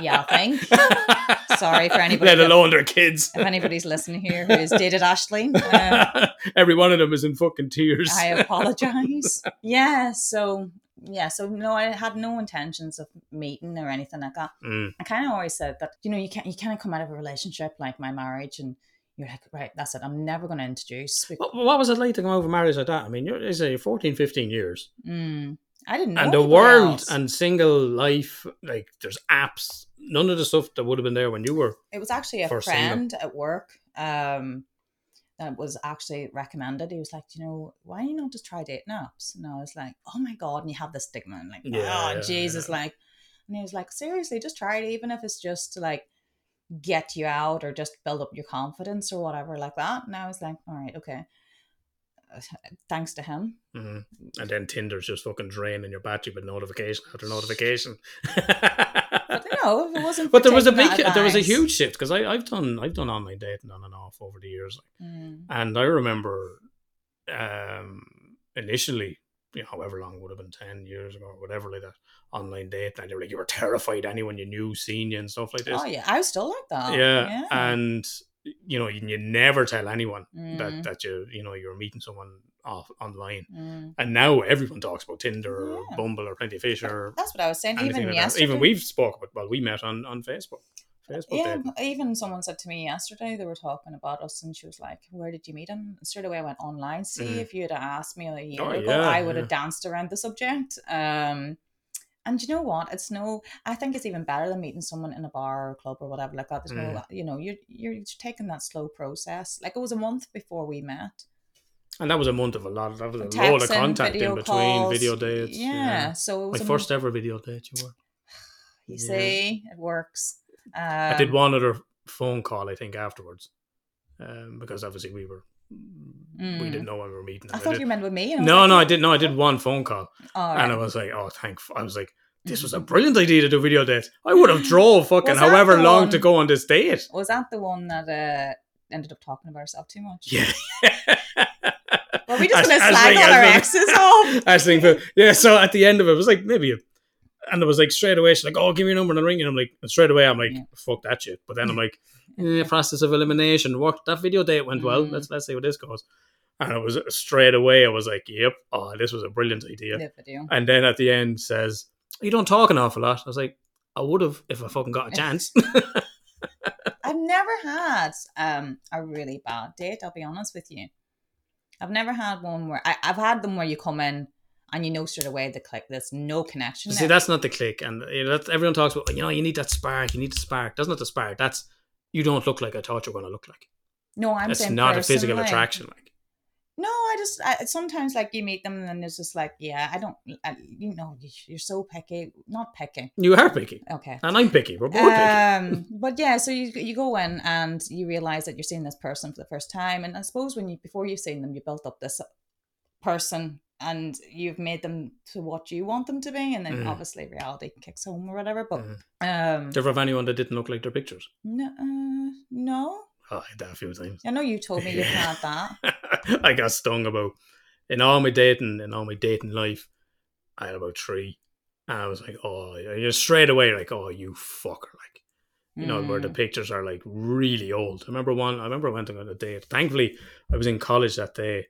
Yeah, I think. Sorry for anybody Let alone their kids. If anybody's listening here who has dated Ashley, uh, Every one of them is in fucking tears. I apologize. yeah, so yeah, so no, I had no intentions of meeting or anything like that. Mm, I kind of always said that you know you can't you can't come out of a relationship like my marriage and you're like right that's it I'm never going to introduce. What, what was it like to come over marriage like that? I mean, you're, you're 14, 15 years. Mm, I didn't know. and the world else. and single life, like there's apps, none of the stuff that would have been there when you were. it was actually a for single. friend at work um that was actually recommended he was like you know why you not just try dating apps and i was like oh my god and you have this stigma and like Yeah, oh jesus yeah. like and he was like seriously just try it even if it's just to like get you out or just build up your confidence or whatever like that and i was like all right okay thanks to him Mhm. And then Tinder's just fucking draining your battery with notification after notification. but if it wasn't But there was a big, there was a huge shift because I've done, I've done online dating on and off over the years, Mm, and I remember, um, initially, you know, however long it would have been ten years ago or whatever like that, online dating, and you were like, you were terrified anyone you knew seen you and stuff like this. oh yeah i was still like that. Yeah, and you know, you, you never tell anyone Mm. that that you you know you're meeting someone off online. Mm. And now everyone talks about Tinder or Bumble or Plenty of Fish or That's what I was saying. Even like that. yesterday, Even we've spoke about. Well, we met on on Facebook. Facebook yeah, dating. even someone said to me yesterday they were talking about us, and she was like, "Where did you meet him?" And straight away, I went online. See, Mhm. if you had asked me a year Oh, ago, yeah, I would yeah. have danced around the subject. Um, and you know what? It's no. I think it's even better than meeting someone in a bar or club or whatever like that. There's no, Mm. you know, you're you're taking that slow process. Like it was a month before we met. And that was a month of a lot. That was a Texting, lot of contact in between calls. video dates. Yeah, so it My was a first month- ever video date. You were. You yeah. see, it works. Um, I did one other phone call. I think afterwards, um, because obviously we were. We Mm. didn't know when we were meeting. I and thought did- you meant with me. I No, like, no, I "Oh, did. No, I did one phone call, all and I was like, "Oh, thank." I was like, "This was a Mhm. brilliant idea to do video dates." I would have drove fucking however long to go on this date. Was that the one that uh, ended up talking about herself too much? Yeah. Were we just going to slag all our exes off? I think, but yeah. So at the end of it, it was like maybe, a, and it was like straight away. She's like, "Oh, give me your number and I'll ring you." And I'm like, and straight away, I'm like, Yeah. "Fuck that shit." But then I'm like, eh, process of elimination worked. That video date went well. Mm. Let's let's see where this goes. And it was straight away. I was like, "Yep, oh, this was a brilliant idea." The video. And then at the end says, "You don't talk an awful lot." I was like, "I would have if I fucking got a chance." I've never had um, a really bad date, I'll be honest with you. I've never had one where I, I've had them where you come in and you know straight away the click, there's no connection. See, there. that's not the click, and you know, that's, everyone talks about. You know, you need that spark. You need the spark. That's not the spark. That's you don't look like I thought you were going to look like. no, I'm It's saying not a physical personally. attraction. Like No, I just I, sometimes like you meet them and then it's just like, yeah, I don't, I, you know, you're so picky. Not picky. you are picky, Okay. and I'm picky. We're both picky. um but yeah so you you go in and you realize that you're seeing this person for the first time and i suppose when you before you've seen them you built up this person and you've made them to what you want them to be and then Mhm. obviously reality kicks home or whatever but Mhm. um Do you ever have anyone that didn't look like their pictures? no, uh, no Oh, I had that a few times. i know you told me you've had that I got stung about in all my dating in all my dating life. I had about three, and I was like, "Oh, you're straight away like, oh, you fucker!" Like, you know, where the Mm. pictures are like really old. I remember one. I remember I went on a date. Thankfully, I was in college that day,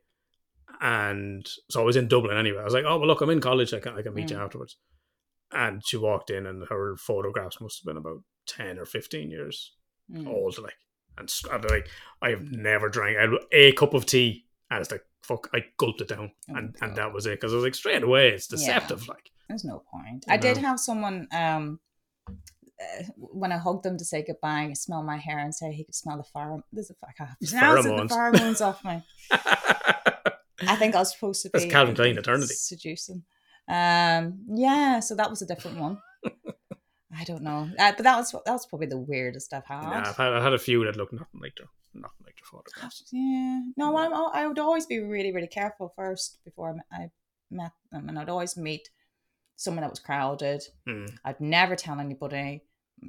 and so I was in Dublin anyway. I was like, "Oh, well, look, I'm in college. I can I can meet you Mm. afterwards." And she walked in, and her photographs must have been about ten or fifteen years Mm. old, like, and s- I'd be like, I have never drank a cup of tea, and it's like, fuck, I gulped it down, Oh, and and that was it, because I was like, straight away, it's Yeah. deceptive, like, There's no point. You I did have someone um uh, when I hugged them to say goodbye, smell my hair and say he could smell the pheromone. There's a can't pronounce it, the pheromones off me. I think I was supposed to be That's Calvin Klein eternity. seducing. Um, yeah, so that was a different one. I don't know, uh, but that was that was probably the weirdest I've had. Nah, I've had, I had a few that looked nothing like their, nothing like their photographs. Yeah, no, I'm, I would always be really, really careful first before I met- them, and I'd always meet someone that was crowded. Mm. I'd never tell anybody,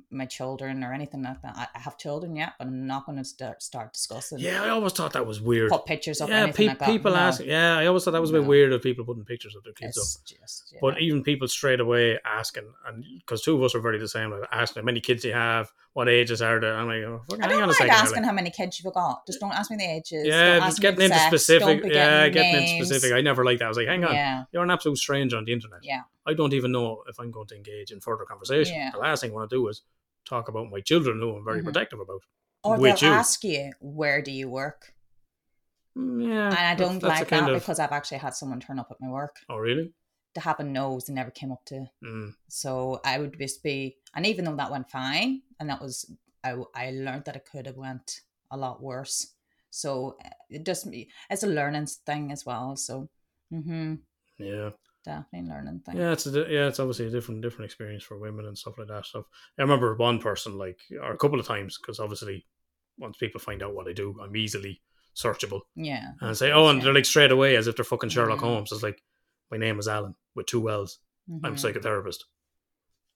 my children or anything like that. I, have children yet, but I'm not going to start start discussing. Yeah, I always thought that was weird. put pictures up. Yeah, pe- like people No, ask. Yeah, I always thought that was a bit weird of people putting pictures of their kids up. Just, yeah. But even people straight away asking, and because two of us are very the same, like asking how many kids you have, what ages are they? I'm like, oh, I hang don't on a mind second. asking like, asking how many kids you've got. Just don't ask me the ages. yeah, just getting into sex, specific. Yeah, getting getting into specific. I never liked that. I was like, hang on, Yeah, you're an absolute stranger on the internet. yeah, I don't even know if I'm going to engage in further conversation. Yeah. The last thing I want to do is talk about my children, who I'm very Mhm. protective about. or they'll you. ask you where do you work, Mm, Yeah, and I don't like that of- because I've actually had someone turn up at my work. Oh, really? To happen knows and never came up to Mm. So I would just be, and even though that went fine, and that was, I, I learned that it could have went a lot worse. So uh, it just, it's a learning thing as well. So, hmm Yeah. definitely learning thing. Yeah, it's a, yeah, it's obviously a different different experience for women and stuff like that. So I remember one person like, or a couple of times, because obviously once people find out what I do, I'm easily searchable Yeah. and say, oh, and Yeah. they're like straight away as if they're fucking Sherlock Mhm. Holmes. It's like, my name is Alan with two L's. I'm a Mhm. psychotherapist.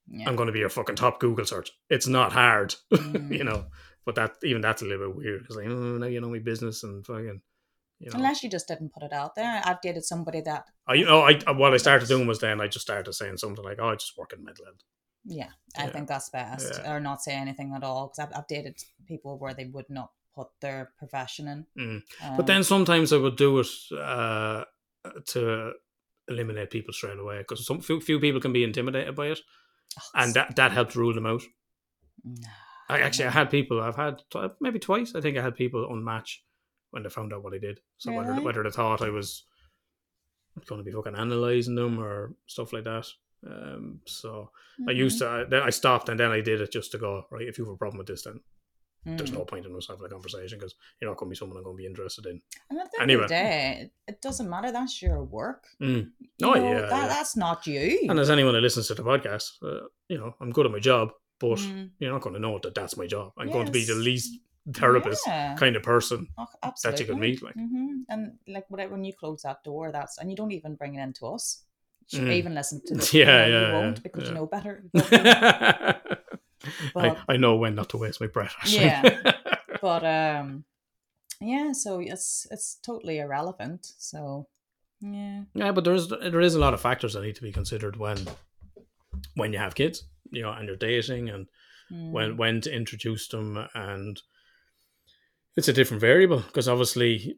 Yeah. I'm going to be your fucking top Google search. It's not hard, you Mm. know. But that even that's a little bit weird because like, oh, now you know my business and fucking, you know. Unless you just didn't put it out there. I've dated somebody that, I, you know, I what I started doing was then I just started saying something like, "Oh, I just work in health." yeah, I Yeah. think that's best. Yeah. Or not say anything at all. Because I've, I've dated people where they would not put their profession in. Mm. Um, But then sometimes I would do it uh, to eliminate people straight away because some few, few people can be intimidated by it, oh, and that that helped rule them out. nah. I actually I had people I've had tw- maybe twice. I think I had people unmatch when they found out what I did. So whether Really? whether they thought I was going to be fucking analyzing them or stuff like that. Um, so I used Mm-hmm. to then I stopped and then I did it just to go right. If you have a problem with this, then there's Mhm. no point in us having a conversation because you're not going to be someone I'm going to be interested in. And at the end Anyway. of the day, it- doesn't matter. That's your work. Mm. You Oh, know, yeah, that, yeah. that's not you. And as anyone who listens to the podcast, uh, you know, I'm good at my job, but Mm. you're not going to know that that's my job. I'm going to be the least therapist Yeah. kind of person Oh, that you could meet. Like, hmm And like whatever, when you close that door, that's and you don't even bring it into us. You should Mm. even listen to this. Yeah, yeah, you yeah, won't because yeah. you know better. I, But- I know when not to waste my breath. Actually. Yeah. but um, yeah. So it's it's totally irrelevant. So yeah. yeah, but there's there is a lot of factors that need to be considered when when you have kids, you know, and you're dating and when Mm. when to introduce them and it's a different variable because obviously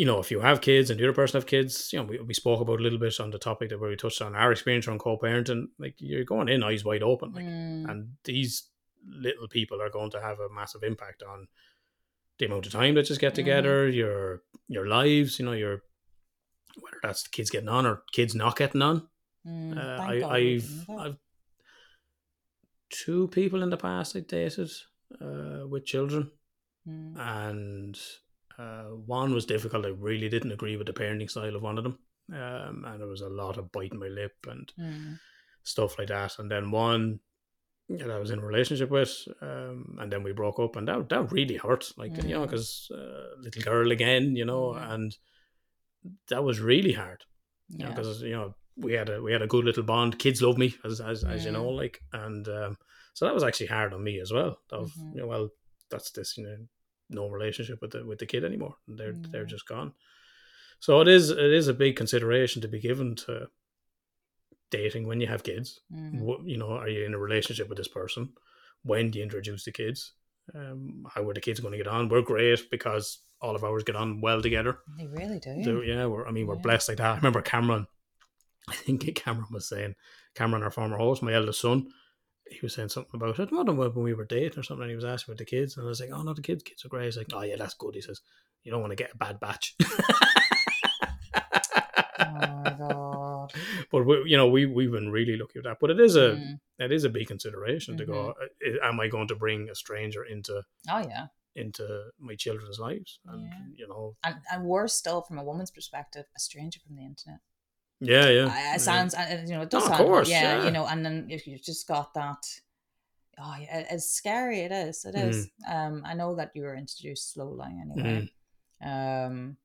you know if you have kids and the other person have kids you know we, we spoke about a little bit on the topic that where we touched on our experience on co-parenting like you're going in eyes wide open like Mm. and these little people are going to have a massive impact on the amount of time that just get Mm. together your your lives you know your whether that's the kids getting on or kids not getting on Mm. uh, I, God I've didn't have that. I've two people in the past I dated uh, with children, Mm. and uh, one was difficult. I really didn't agree with the parenting style of one of them, um, and there was a lot of biting my lip and Mm. stuff like that. And then one that I was in a relationship with, um, and then we broke up, and that that really hurt. Like you know, Mm. because uh, little girl again, you know, Mm. and that was really hard Yeah. because you know we had a we had a good little bond. Kids love me, as as, as you Mm. know, like, and um, so that was actually hard on me as well. Of Mhm. you know, well, that's this, you know, no relationship with the with the kid anymore. They're they're just gone. So it is it is a big consideration to be given to dating when you have kids. Mm. What you know, are you in a relationship with this person? When do you introduce the kids? Um, how are the kids going to get on? We're great because all of ours get on well together. They really do. So, yeah, we're, I mean, we're Yeah. blessed like that. I remember Cameron, I think Cameron was saying, Cameron, our former host, my eldest son, he was saying something about it. Not when we were dating or something, and he was asking about the kids. And I was like, oh, no, the kids, kids are great. He's like, oh, yeah, that's good. He says, you don't want to get a bad batch. oh my god. but we, you know, we we've been really lucky with that. But it is a Mm. it is a big consideration to go. Mm-hmm. uh, Am I going to bring a stranger into Oh yeah. into my children's lives? And Yeah. you know, And and worse still, from a woman's perspective, a stranger from the internet. Yeah, yeah, Uh, yeah. It sounds, uh, you know, it does Oh, of sound, course, yeah, yeah. you know, and then if you've just got that, oh, yeah, it's scary. It is. It is. Mm-hmm. Um, I know that you were introduced slowly anyway. Um,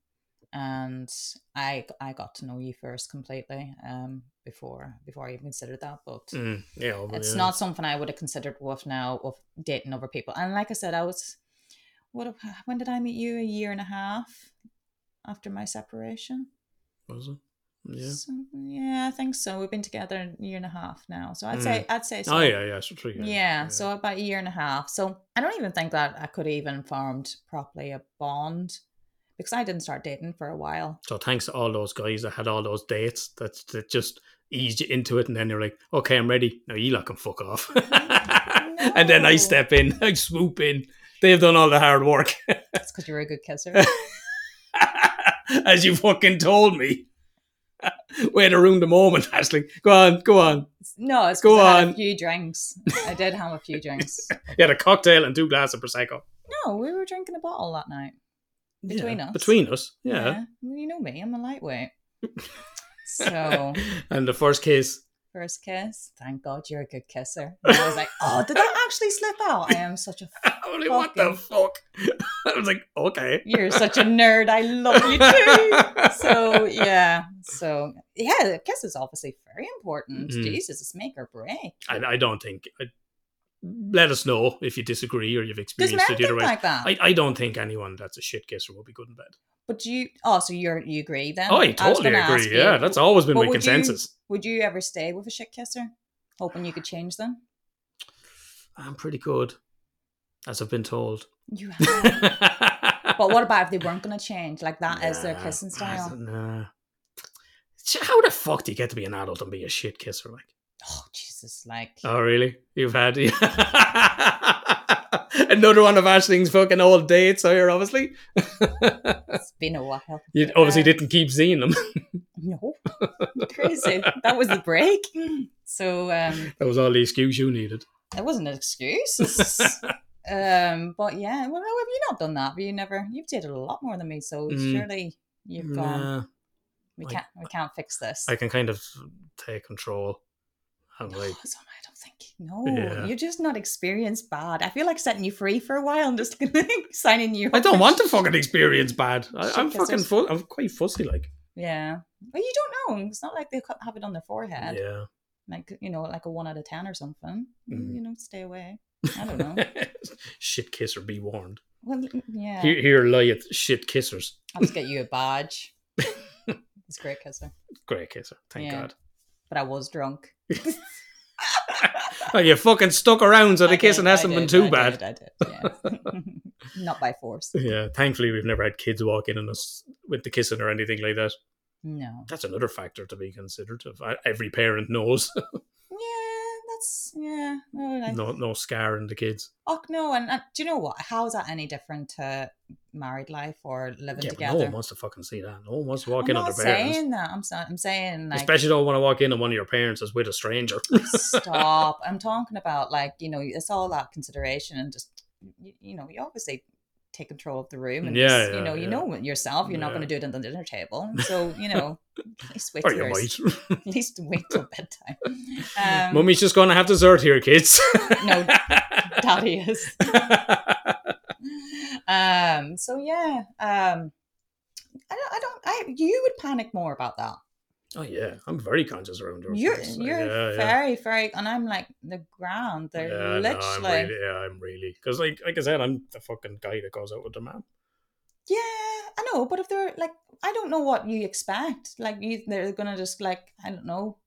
and I I got to know you first completely. Um, before before I even considered that, but Mm, yeah, well, it's yeah. not something I would have considered with now of dating other people. And like I said, I was what when did I meet you? A year and a half after my separation. Was it? Yeah. So, yeah, I think so. We've been together a year and a half now. So I'd say mm. I'd say oh, so. Oh yeah, yeah, so three. Yeah, so about a year and a half. So I don't even think that I could have even formed properly a bond because I didn't start dating for a while. So thanks to all those guys that had all those dates that that just eased you into it, and then you're like, okay, I'm ready. Now you lot can fuck off. and then I step in, I swoop in. They've done all the hard work, That's because you're a good kisser. as you fucking told me. Way to ruin the moment, Ashley. Go on, go on. No, it's Go had on. a few drinks. I did have a few drinks. You had a cocktail and two glasses of prosecco. No, we were drinking a bottle that night. Between Yeah, us. Between us, yeah. Well, You know me, I'm a lightweight. So and the first kiss. First kiss, thank God you're a good kisser. And I was like, oh, did that actually slip out? I am such a I was like, what the fuck? I was like, okay. You're such a nerd. I love you too. So yeah. So yeah, the kiss is obviously very important. Mhm. Jesus, it's make or break. I, I don't think. I, let us know if you disagree or you've experienced it either way. like that? I, I don't think anyone that's a shit kisser will be good in bed. but do you? Oh, so you're you agree then? Oh, I totally ask agree. you, Yeah, that's always been my would you- consensus. Would you ever stay with a shit kisser, hoping you could change them? I'm pretty good, as I've been told. You have. But what about if they weren't going to change? Like that is their kissing style. don't. How the fuck do you get to be an adult and be a shit kisser? Like, Oh Jesus! Like oh really? You've had another one of Ashling's fucking old dates here, obviously. it's been a while. you obviously Uh, didn't keep seeing them. No, crazy. That was the break. So um, that was all the excuse you needed. it wasn't an excuse. Um, but yeah, well, have you not done that? You never? You've dated a lot more than me, so Mm. surely you've gone. Nah, We can't. We can't fix this. I can kind of take control. Like, so I don't think. No, Yeah. you're just not experienced bad. I feel like setting you free for a while and just signing you. I don't want to fucking experience bad. I, I'm fucking, fu- I'm quite fussy, like. Yeah. Well, you don't know. It's not like they have it on their forehead. Yeah. Like you know, like a one out of ten or something. You- Mhm. You know, stay away. I don't know. shit kisser, be warned. well, yeah. Here, here lie it, shit kissers. I'll just get you a badge. It's great kisser, Great kisser, thank Yeah. God. but I was drunk. Oh, you fucking stuck around, so I the kissing did, hasn't been did, too I bad. Did, I did, yeah. Not by force. Yeah, thankfully we've never had kids walk in on us with the kissing or anything like that. No. That's another factor to be considered. Every parent knows, that's yeah. No, like, no, no scar the kids. Oh no, and, and do you know what? How is that any different to married life or living Yeah, but no together? one wants to fucking see that. No one wants to walk I'm in on their parents. saying that. I'm, sa- I'm saying like Especially don't want to walk in on one of your parents is with a stranger. stop. I'm talking about like you know it's all that consideration and just you, you know you obviously take control of the room and Yeah, just, yeah, you know you know yourself you're not going to do it on the dinner table so you know at least wait till at least wait till bedtime. Um, Mummy's just going to have dessert here, kids. No, Daddy is. um. So yeah. Um. I don't. I don't. I. You would panic more about that. Oh yeah, I'm very conscious around those You're. You're yeah, yeah. very. Very. And I'm like the ground. They're Yeah, no, literally. I'm really, yeah, I'm really because like like I said, I'm the fucking guy that goes out with the man. Yeah, I know. But if they're like, I don't know what you expect. Like you, they're gonna just like, I don't know.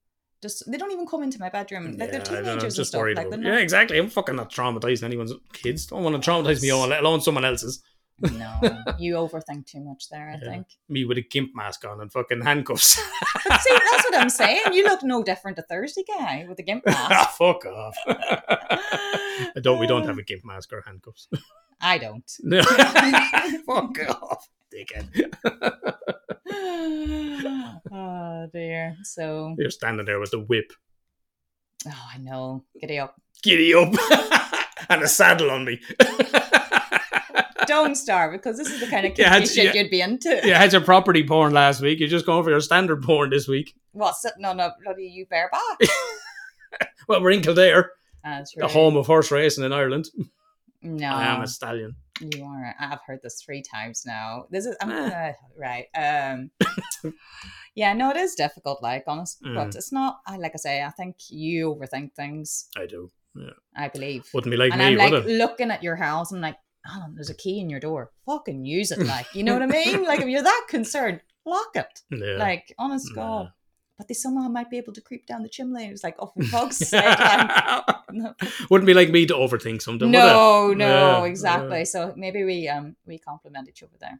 Just they don't even come into my bedroom. Like yeah, they're teenagers and stuff. Like they're Yeah, exactly. I'm fucking not traumatizing anyone's kids. Don't want to traumatize me own, let alone someone else's. No, you overthink too much there. I Yeah. think. Me with a gimp mask on and fucking handcuffs. See, that's what I'm saying. You look no different to Thursday guy with a gimp mask. Ah, Fuck off. I don't. We don't have a gimp mask or handcuffs. I don't. No. Fuck off, dickhead. oh dear. So, You're standing there with the whip, oh, I know. Giddy up. giddy up, and a saddle on me. Don't start because this is the kind of Yeah, shit yeah. you'd be into. Yeah, had your property porn last week. You're just going for your standard porn this week. What sitting on a bloody you bareback? Well, we're in Kildare, That's the home of horse racing in Ireland. No, I am a stallion. you are. I've heard this three times now. This is I'm Eh. gonna right. Um, yeah, no, it is difficult. Like honest, Mm. but it's not. I like I say. I think you overthink things. I do. Yeah. I believe. Wouldn't be like and me, I'm like it? looking at your house. I'm like, oh, there's a key in your door. Fucking use it. Like, you know what I mean? Like, if you're that concerned, lock it. Yeah. Like, honest. God. But they somehow might be able to creep down the chimney. It's like, oh, for fuck's sake. Like, no, Wouldn't be like me to overthink something. no, it? no, Yeah, exactly. So maybe we um we compliment each other there.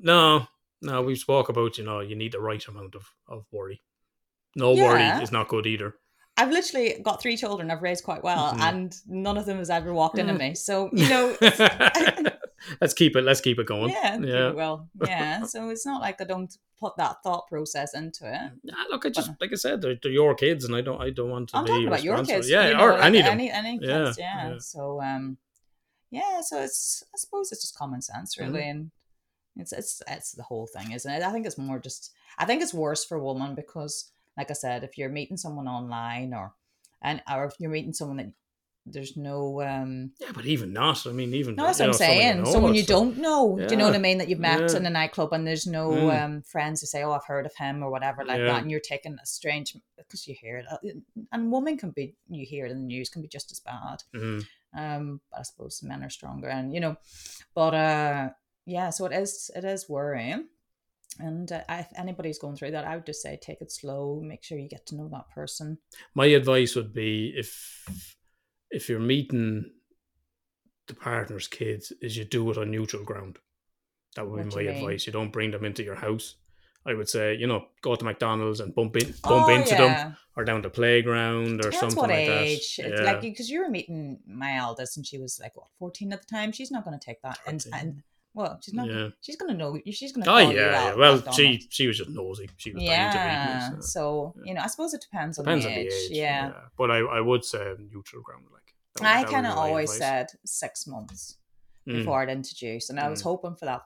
No, no. We spoke about you know you need the right amount of of worry. No worry is not good either. I've literally got three children I've raised quite well, Mhm. and none of them has ever walked into Yeah. me. So, you know, let's keep it. Let's keep it going. yeah, yeah. well, yeah. So it's not like I don't put that thought process into it. Nah, look, I just like I said, they're, they're your kids, and I don't, I don't want to I'm be talking about your kids. Yeah, you know, or like any any, any Yeah, kids, yeah. yeah. So um, yeah. So it's I suppose it's just common sense, Mm-hmm. really, and it's it's it's the whole thing, isn't it? I think it's more just I think it's worse for a woman because, like I said, if you're meeting someone online or and or if you're meeting someone that there's no um Yeah, but even not. I mean, even no, that's what I'm know, someone saying. know, Someone you don't know. Do you know what I mean? That you've met Yeah. in a nightclub and there's no Mm. um, friends who say, "Oh, I've heard of him" or whatever like Yeah. that, and you're taking a strange because you hear it. uh, And women can be you hear it in the news can be just as bad. Mhm. Um, but I suppose men are stronger, and you know, but uh, yeah. So it is it is worrying. And uh, if anybody's going through that, I would just say take it slow. Make sure you get to know that person. My advice would be if if you're meeting the partner's kids, is you do it on neutral ground. That would What be my you advice. You don't bring them into your house. I would say, you know, go to McDonald's and bump in, bump oh, into them, or down the playground, or Depends something what like age. that. It's Yeah. Like because you were meeting my eldest, and she was like what fourteen at the time. She's not going to take that, and, and well, she's not. yeah. She's going to know. She's going to. Oh yeah, Well, she she was just nosy. She was Yeah. me. So. So yeah. you know, I suppose it depends on Depends the on the age. age. Yeah. But I, I would say neutral ground. Like that I kind of always advice. said six months Mm. before I'd introduce, and I was Mm. hoping for that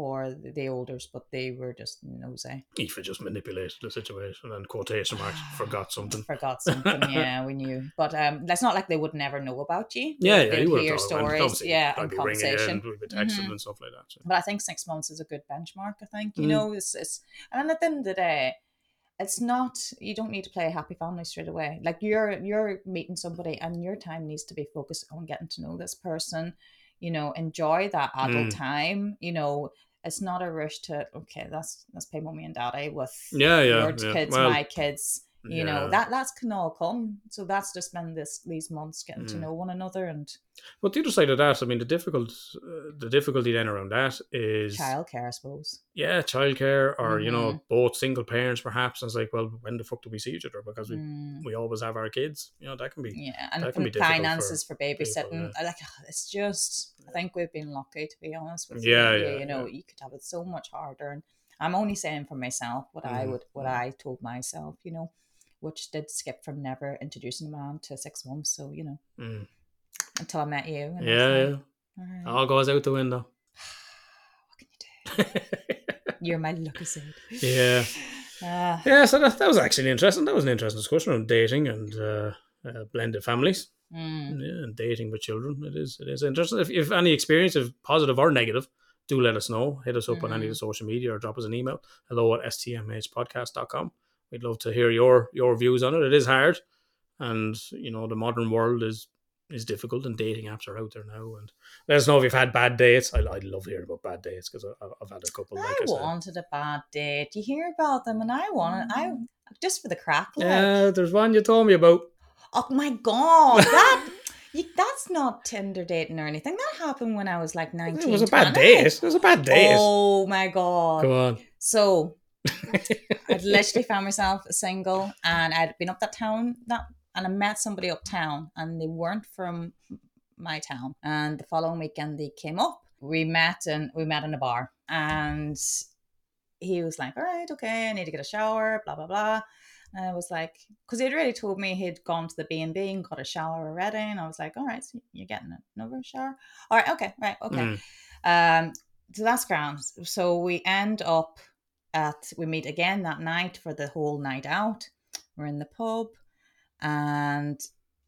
for the olders, but they were just nosy. Aoife just manipulated the situation and quotation marks forgot something. Forgot something, yeah, we knew. But um, that's not like they would never know about you. Yeah, They'd- yeah, you would hear stories, yeah, I'd and be ringing you conversation. and we'd be texting Mhm. and stuff like that. So. But I think six months is a good benchmark. I think you Mm. know, it's, it's and at the end of the day, it's not you don't need to play a happy family straight away. Like you're you're meeting somebody, and your time needs to be focused on getting to know this person. You know, enjoy that adult Mm. time. You know, it's not a rush to okay, let's let's pay mommy and daddy eh, with Yeah, yeah, your yeah. kids, Well, my kids. You know yeah. that that's can all come. So that's just spend this these months getting to Mm. know one another and But the other side of that, I mean, the difficult, uh, the difficulty then around that is, childcare, I suppose. yeah, childcare, or you Mm-hmm. know, both single parents perhaps. And it's like, well, when the fuck do we see each other? Because we Mm. we always have our kids. You know, that can be. Yeah, and that can be finances for, for babysitting, people, I like it's just. I think we've been lucky to be honest with Yeah, you. yeah, you know, yeah. you could have it so much harder, and I'm only saying for myself what I Mhm, would, what mhm. I told myself. You know, which did skip from never introducing a man to six months. So you know, Mm. until I met you. And Yeah, like, yeah. "All right, All goes out the window. what can you do? You're my lucky seed. yeah. Ah, Yeah, so that, that was actually interesting. That was an interesting discussion on dating and uh, uh, blended families. mm. Yeah, and dating with children. It is it is interesting. If if any experience, if positive or negative, do let us know. Hit us up on any of the social media or drop us an email. Hello at stmhpodcast.com. We'd love to hear your your views on it. It is hard. And you know, the modern world is is difficult and dating apps are out there now. And let us know if you've had bad dates. I I'd love hearing about bad dates because I've, had a couple. Like I I, said. wanted a bad date. You hear about them, and I wanted. I mm. just for the crack. like. Yeah, there's one you told me about. Oh my god, that you, that's not Tinder dating or anything. That happened when I was like nineteen. It was a bad 20. date. It was a bad date. Oh my god. Go on. So I'd literally found myself single, and I'd been up that town that, and I met somebody uptown, and they weren't from my town. And the following weekend, they came up. We met, and we met in a bar, and he was like, "All right, okay, I need to get a shower." Blah blah blah. And I was like, because he'd already told me he'd gone to the B and B and got a shower already, and I was like, "All right, so you're getting another shower? All right, okay, right, okay." Mm. Um, so that's ground. So we end up at we meet again that night for the whole night out. We're in the pub, and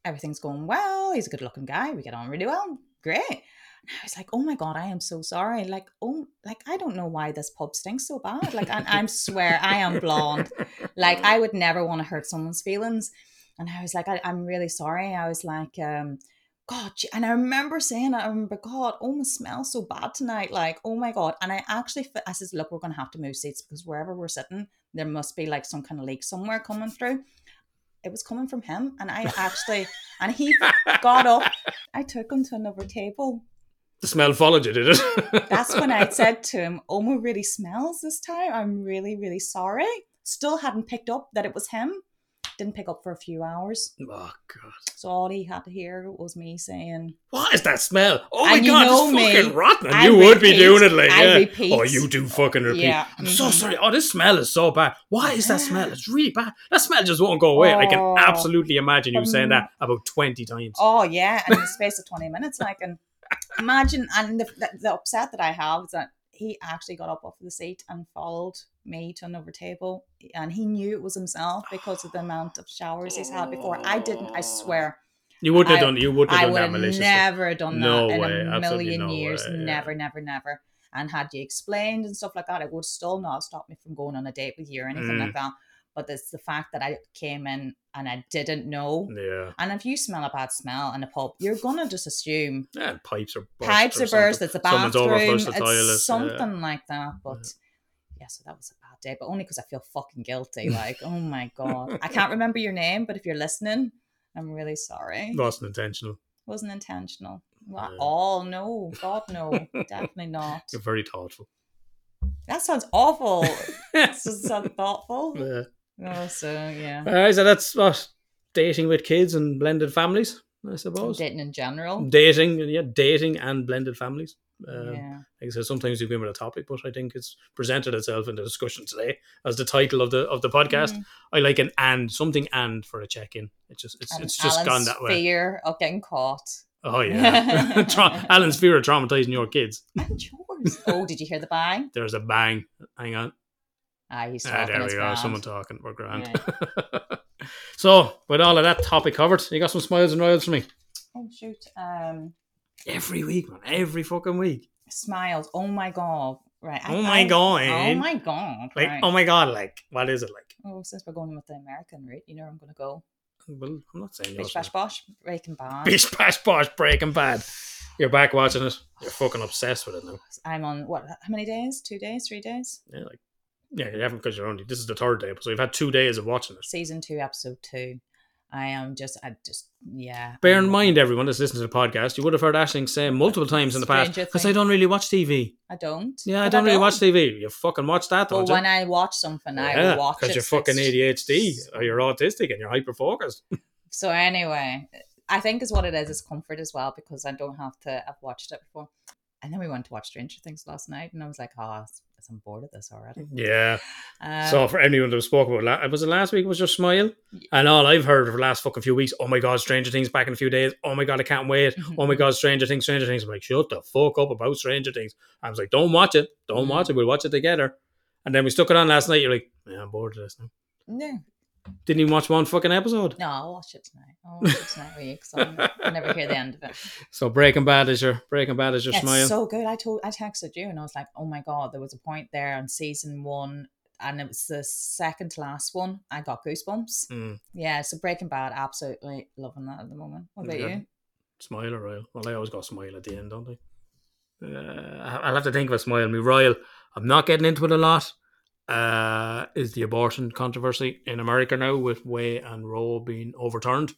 everything's going well. He's a good-looking guy. We get on really well. Great. And I was like, "Oh my god, I am so sorry. Like, oh, like I don't know why this pub stinks so bad. Like, I, I swear I am blonde. Like, I would never want to hurt someone's feelings." And I was like, I, "I'm really sorry." I was like, um, God, and I remember saying, I remember, God, oh, my smells so bad tonight. Like, oh my God. And I actually, I says, look, we're going to have to move seats because wherever we're sitting, there must be like some kind of leak somewhere coming through. It was coming from him. And I actually, and he got up. I took him to another table. The smell followed you, did it? That's when I said to him, oh, Oma really smells this time. I'm really, really sorry. Still hadn't picked up that it was him. Didn't pick up for a few hours. Oh God! So all he had to hear was me saying, What is that smell? Oh my And God! it's me. fucking rotten. And I you would be doing it like I yeah. repeat. Oh, you do fucking repeat. Yeah. I'm so Mhm. sorry. Oh, this smell is so bad. Why is that smell? It's really bad. That smell just won't go away. I can Oh. absolutely imagine you saying Um, that about twenty times. Oh yeah, and in the space of twenty minutes, I can imagine and the, the, the upset that I have is that he actually got up off the seat and followed me to another table, and he knew it was himself because of the amount of showers he's had before. I didn't. I swear, you wouldn't have I- done. You wouldn't I have would done that maliciously. never done that No in way, a million no years. way, yeah. Never, never, never. And had you explained and stuff like that, it would still not stop me from going on a date with you or anything Mm. like that. But it's the fact that I came in and I didn't know. Yeah. And if you smell a bad smell in a pub, you're gonna just assume Yeah, pipes are burst pipes are burst. It's a bathroom. It's toilet, yeah. something like that. But yeah. so that was a bad day. But only because I feel fucking guilty. Like, oh my god, I can't remember your name, but if you're listening, I'm really sorry. Wasn't intentional. Wasn't intentional. Well, Yeah. Oh no, God no, definitely not. You're very thoughtful. That sounds awful. That sounds thoughtful. Yeah. Oh, so yeah. All right, so that's what dating with kids and blended families, I suppose. Dating in general. Dating, yeah, dating and blended families. Um, yeah. Like I said, sometimes you've been with a topic, but I think it's presented itself in the discussion today as the title of the of the podcast. Mhm. I like an and something and for a check in. It's just it's And it's just gone that way. Fear of getting caught. Oh yeah, Tra- Alan's fear of traumatizing your kids. And yours. Oh, did you hear the bang? There's a bang. Hang on. Ah, he's Ah, talking. there we it's go. grand. Someone talking. We're grand. so, with all of that topic covered, you got some smiles and royals for me Oh shoot. Um, every week, man. Every fucking week. smiles. Oh my god. Right. I- Oh my I- God. Oh my god. Like, right. oh my god, like, what is it like? Oh, since we're going with the American route, you know where I'm going to go. Well, I'm not saying Bish yours. bash bosh, Breaking Bad. Bish bash bosh Breaking Bad. You're back watching it. You're fucking obsessed with it now. I'm on what? How many days? Two days? Three days? Yeah, like, yeah, you haven't because you're only. This is the third day, so you've had two days of watching it. Season two, episode two. I am just, I just, yeah. Bear in mind, everyone that's listening to the podcast, you would have heard Ashling say multiple times in the past because I don't really watch TV. I don't. Yeah, I But don't really watch TV. You fucking watch that, But don't you? when I watch something, I yeah, will watch it. because you're fucking ADHD or you're autistic and you're hyper focused. So anyway, I think is what it is. Is comfort as well because I don't have to. I've watched it before, and then we went to watch Stranger Things last night, and I was like, oh, I'm bored of this already. Yeah. Um, so for anyone that spoke about la- was it last week was just smile, and all I've heard for the last fucking few weeks. Oh my god, Stranger Things back in a few days. Oh my god, I can't wait. Oh my god, Stranger Things, Stranger Things. I'm like, shut the fuck up about Stranger Things. I was like, don't watch it, don't watch it. We'll watch it together. And then we stuck it on last night. You're like, yeah, I'm bored of this now. no, Didn't even watch one fucking episode. no, I'll watch it tonight. I'll watch it tonight with you because I never hear the end of it. So Breaking Bad is your Breaking Bad is your It's smile. so good. I told, I texted you, and I was like, oh my god, there was a point there on season one. And it was the second to last one. I got goosebumps. Mm, Yeah, so Breaking Bad, absolutely loving that at the moment. What about Yeah. you? smile or royal? Well, I always got smile at the end, don't I? Uh, I- I'll have to think of a smile. Me royal. I'm not getting into it a lot. Uh, is the abortion controversy in America now with Wade and Roe being overturned?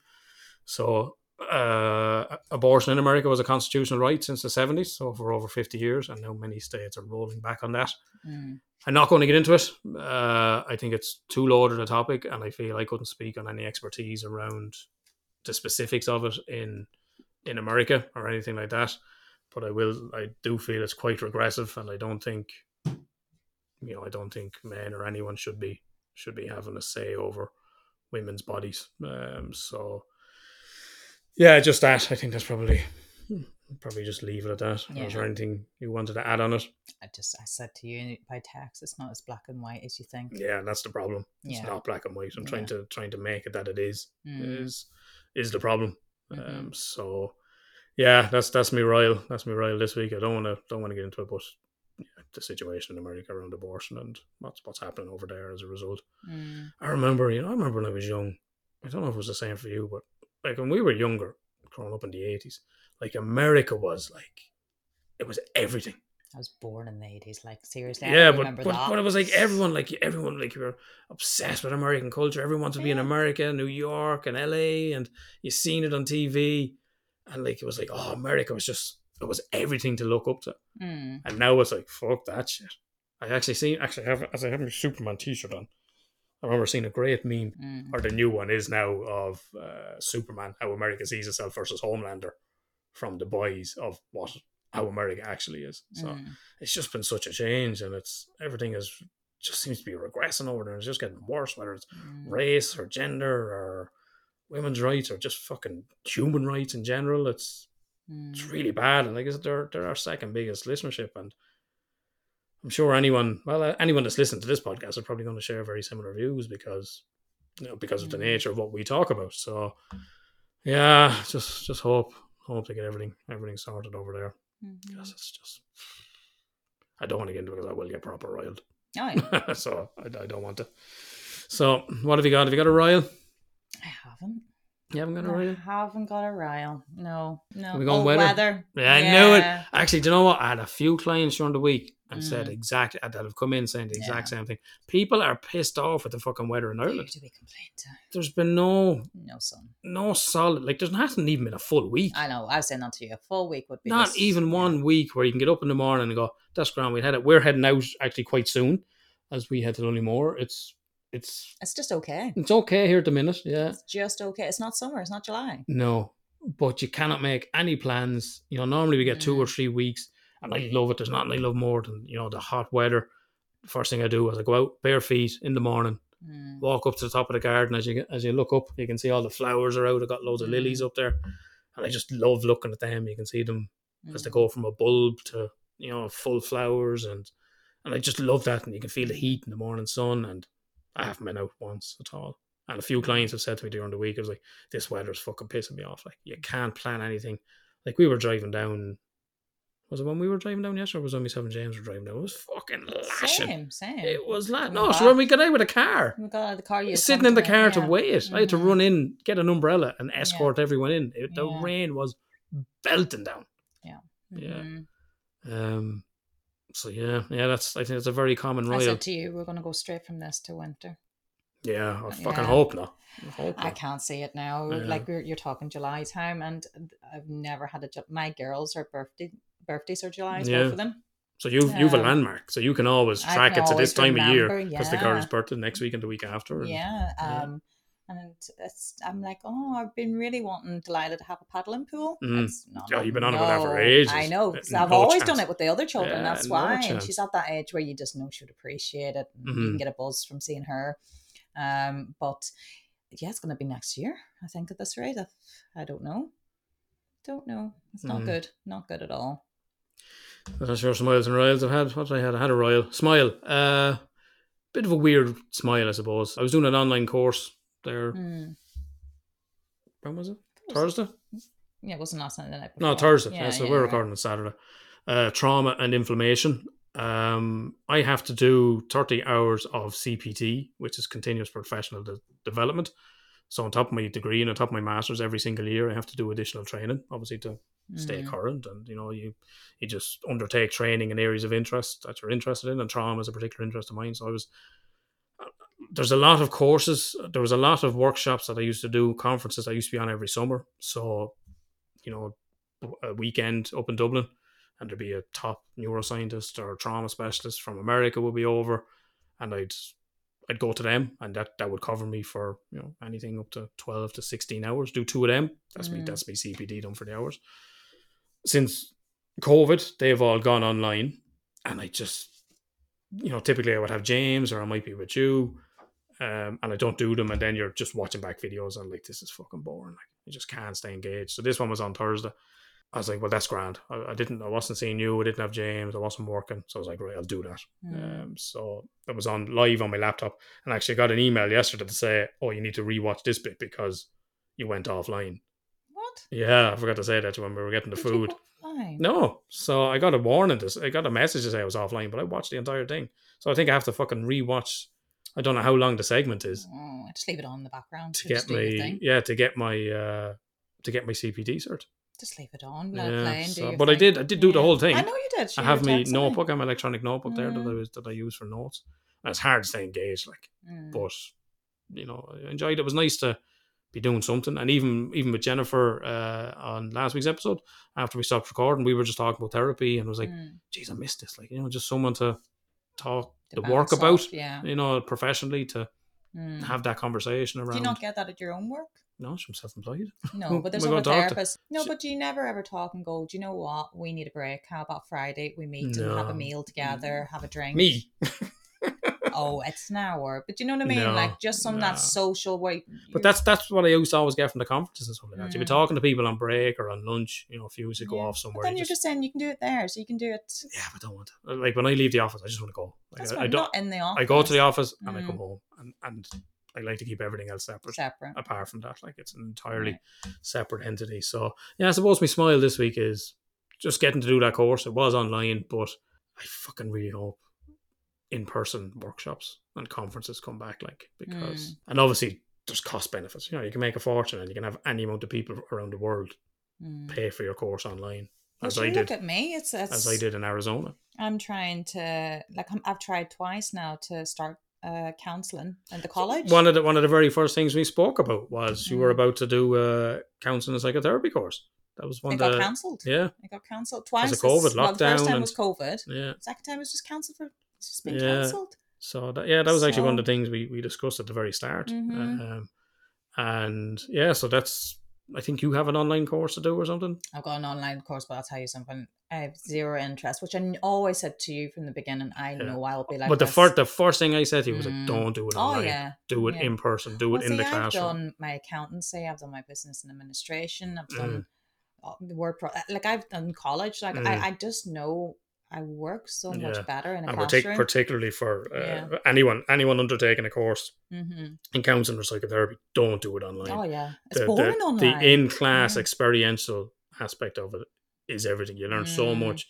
So, uh, abortion in America was a constitutional right since the 70s, so for over 50 years, and now many states are rolling back on that. Mm. I'm not going to get into it. Uh, I think it's too loaded a topic, and I feel I couldn't speak on any expertise around the specifics of it in in America or anything like that. But I will. I do feel it's quite regressive, and I don't think, you know, I don't think men or anyone should be should be having a say over women's bodies. Um, so, yeah, just that. I think that's probably probably just leave it at that. Or is there Yeah. anything you wanted to add on it? I just I said to you by text, it's not as black and white as you think. Yeah, that's the problem. It's Yeah. not black and white. I'm trying to trying to make it that it is Mm. is is the problem. Mhm. Um, so yeah, that's that's me royal. That's me royal this week. I don't want to don't want to get into it, but yeah, the situation in America around abortion and what's what's happening over there as a result. Mm. I remember, you know, I remember when I was young. I don't know if it was the same for you, but like when we were younger, growing up in the eighties, like America was like it was everything. I was born in the eighties. Like seriously, I yeah, don't but, remember but that. but it was like everyone, like everyone, like you were obsessed with American culture. Everyone wanted to be in America, New York, and LA, and you seen it on TV, and like it was like, oh, America was just it was everything to look up to. Mm. And now it's like, fuck that shit. I actually seen actually have as I have my Superman T-shirt on. I remember seeing a great meme, Mm. or the new one is now of uh, Superman, how America sees itself versus Homelander, from the boys of what how America actually is. So Mm. it's just been such a change, and it's everything is just seems to be regressing over there. It's just getting worse, whether it's Mm. race or gender or women's rights or just fucking human rights in general. It's it's Mm. really bad, and like I said, they're they're our second biggest listenership, and I'm sure anyone, well, uh, anyone that's listening to this podcast is probably going to share very similar views because you know because of the Mm. nature of what we talk about. So yeah, just just hope hope to get everything everything sorted over there. Mhm. Because it's just I don't want to get into it because I will get proper roiled. Oh, yeah. so I, I don't want to. So what have you got? Have you got a royal? I haven't. You haven't got a I Royal? haven't got a Ryle. No, no. Are we going Oh, weather? Yeah, I knew it. Actually, do you know what? I had a few clients during the week and said Mm. exactly that have come in saying the exact Yeah. same thing. People are pissed off with the fucking weather in Ireland. do we complain to? There's been no No, sun, no solid like there hasn't even been a full week. I know. I was saying that to you. A full week would be Not even yeah. one week where you can get up in the morning and go, That's grand, we had it. We're heading out actually quite soon as we head to Donnymore. It's it's It's just okay. it's okay here at the minute, yeah. It's just okay. It's not summer. It's not July. No, but you cannot make any plans. You know, normally we get two or Mm. three weeks, and I love it. There's nothing I love more than you know the hot weather. First thing I do is I go out bare feet in the morning, Mm. walk up to the top of the garden. As you as you look up, you can see all the flowers are out. I got loads of lilies Mm. up there, and I just love looking at them. You can see them as they Mm. go from a bulb to you know full flowers, and and I just love that. And you can feel the heat in the morning sun. And I haven't been out once at all. And a few clients have said to me during the week, I was like, this weather's fucking pissing me off. Like, you can't plan anything. Like, we were driving down, was it when we were driving down yesterday or was it when me Seven James were driving down? It was fucking lashing. Same, same. It was la- No, so when we got out with a car, We got out of the car. You sitting in the car to yeah. wait. I had to Mhm. run in, get an umbrella, and escort everyone in. It, the Yeah. rain was belting down. yeah. Mhm. Um. So yeah, yeah, that's. I think it's a very common royal. I said to you, we're going to go straight from this to winter. yeah, I fucking Yeah. hope not. I hope I can't see it now. Yeah. Like we're, you're talking July time, and I've never had a. My girls are birthday birthdays are July, Yeah. both of them. So you've you've a Um, landmark, so you can always track can it to this time of year remember, because the girl's yeah. birthday next week and the week after. and- Yeah. yeah. Um, and it's, I'm like, oh, I've been really wanting Delilah to have a paddling pool. Mm. Not, Yeah, you've been on about that for no, ages. I know. 'cause I've No always chance. done it with the other children. Yeah, that's no why. chance. and she's at that age where you just know she would appreciate it. And You can get a buzz from seeing her. Um, but yeah, it's going to be next year. I think at this rate, I, I don't know. Don't know. It's not Mm. good. Not good at all. I'm not sure smiles and royals I've had. What did I had? I had a royal smile. Uh, bit of a weird smile, I suppose. I was doing an online course there. Hmm. When was it? Thursday? Yeah, it wasn't last night. The night No, before. Thursday. Yeah, Yeah, so yeah, we're yeah. recording on Saturday. Uh, trauma and inflammation. Um, I have to do 30 hours of CPD, which is continuous professional de- development. So on top of my degree and on top of my masters, every single year I have to do additional training, obviously to stay Mm. current. And you know, you you just undertake training in areas of interest that you're interested in, and trauma is a particular interest of mine. So I was. There's a lot of courses. There was a lot of workshops that I used to do, conferences I used to be on every summer. So, you know, a weekend up in Dublin, and there'd be a top neuroscientist or trauma specialist from America would be over, and I'd I'd go to them, and that that would cover me for you know anything up to twelve to sixteen hours. Do two of them. That's me. Mm. That's me CPD done for the hours. Since COVID, they've all gone online, and I just you know typically I would have James or I might be with you. Um, and I don't do them, and then you're just watching back videos, and like this is fucking boring. Like you just can't stay engaged. So this one was on Thursday. I was like, well, that's grand. I, I didn't, I wasn't seeing you. I didn't have James. I wasn't working. So I was like, right, I'll do that. Mm. Um, so it was on live on my laptop, and I actually got an email yesterday to say, oh, you need to rewatch this bit because you went offline. What? Yeah, I forgot to say that to when we were getting the Did food. No, so I got a warning. To, I got a message to say I was offline, but I watched the entire thing. So I think I have to fucking rewatch. I don't know how long the segment is Oh, just leave it on in the background. to get my thing. yeah to get my uh to get my CPD cert. Just leave it on. Yeah, play and so- but I did I did do the whole thing. I know you did. I have my notebook, I have my electronic notebook there that I Mm. was that I use for notes. And it's hard to stay engaged, like, Mm. but you know, I enjoyed it. It was nice to be doing something. And even even with Jennifer uh, on last week's episode, after we stopped recording, we were just talking about therapy, and I was like, Mm. "Geez, I missed this." Like, you know, just someone to talk To the work about, off, Yeah. you know, professionally to Mm. have that conversation around. Do you not get that at your own work? no, I'm self-employed. No, but there's other talk to-. No, but do you never ever talk and go, do you know what? We need a break. How about Friday? We meet and have a meal together, have a drink. Me, Oh, it's an hour. But you know what I mean? No, like just some no. that social way. But that's that's what I used to always get from the conferences and stuff like that. You'd be Mm. talking to people on break or on lunch, you know, if you was to go Yeah. off But somewhere. then you you're just saying you can do it there, so you can do it. yeah, but I don't want to. Like when I leave the office, I just want to go. Like, That's I, I don't. not in the office. I go to the office and I come Mm. home, and and I like to keep everything else separate. separate. Apart from that, like it's an entirely Right. separate entity. So yeah, I suppose my smile this week is just getting to do that course. It was online, but I fucking really hope in person workshops and conferences come back. Like because Mm. and obviously there's cost benefits. You know, you can make a fortune and you can have any amount of people around the world Mm. pay for your course online, But as you I look did, at me. It's, it's as I did in Arizona. I'm trying to like I'm, I've tried twice now to start uh, counseling at the college. One of the one of the very first things we spoke about was you were Mm. about to do a counselling and psychotherapy course. That was one I of got cancelled. yeah I got cancelled twice. of COVID, It's- well, the first time and- was COVID. yeah. The second time was just cancelled for it's just been Yeah. cancelled. So that, yeah, that was actually one of the things we, we discussed at the very start. Mhm. Um, and yeah, so that's I think you have an online course to do or something. I've got an online course, but I'll tell you something. I have zero interest, which I always said to you from the beginning. I Yeah. know I'll be like. but the first the first thing I said to you was like, Mm. don't do it Oh online. yeah. Do it yeah. in person. Do Well, it in see, the classroom." I've done my accountancy. I've done my business and administration. I've done Mm. the word pro- like I've done college. Like Mm. I, I just know I work so much better in a and partic- particularly for uh, Yeah. anyone anyone undertaking a course mm-hmm. in counselling or psychotherapy, don't do it online. Oh yeah, it's the, boring the, online. the in class Yeah. experiential aspect of it is everything. You learn so Mm. much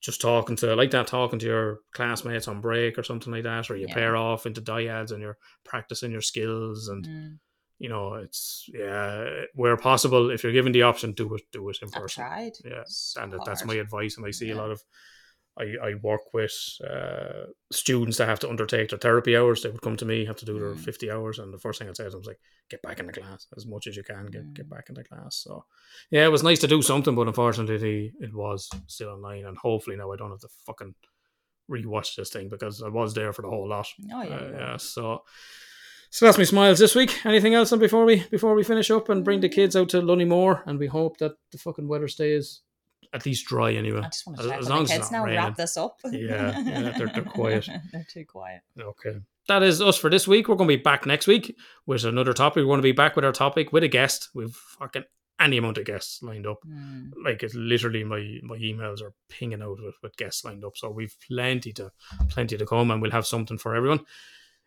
just talking to like that, talking to your classmates on break or something like that, or you Yeah. pair off into dyads and you're practicing your skills and Mm. you know it's yeah where possible if you're given the option do it do it in I've person tried. yeah It's and that- that's my advice and i see a lot of I, I work with uh, students that have to undertake their therapy hours. They would come to me, have to do their Mm. 50 hours. And the first thing I'd say to them was like, get back in the class as much as you can, get, get Mm. back in the class. So, yeah, it was nice to do something, but unfortunately, it was still online. And hopefully now I don't have to fucking rewatch this thing because I was there for the whole lot. Oh yeah. Uh, yeah, so so that's me smiles this week. Anything else? And before we before we finish up and bring the kids out to Lunny Moor and we hope that the fucking weather stays at least dry anyway. I just want to As- check as with long the as it's kids now. raining. Wrap this up. Yeah, yeah, they're- they're quiet. they're too quiet. Okay. That is us for this week. We're going to be back next week with another topic. We're going to be back with our topic with a guest. We've fucking any amount of guests lined up. Mm. Like it's literally my my emails are pinging out with, with guests lined up. So we've plenty to plenty to come, and we'll have something for everyone.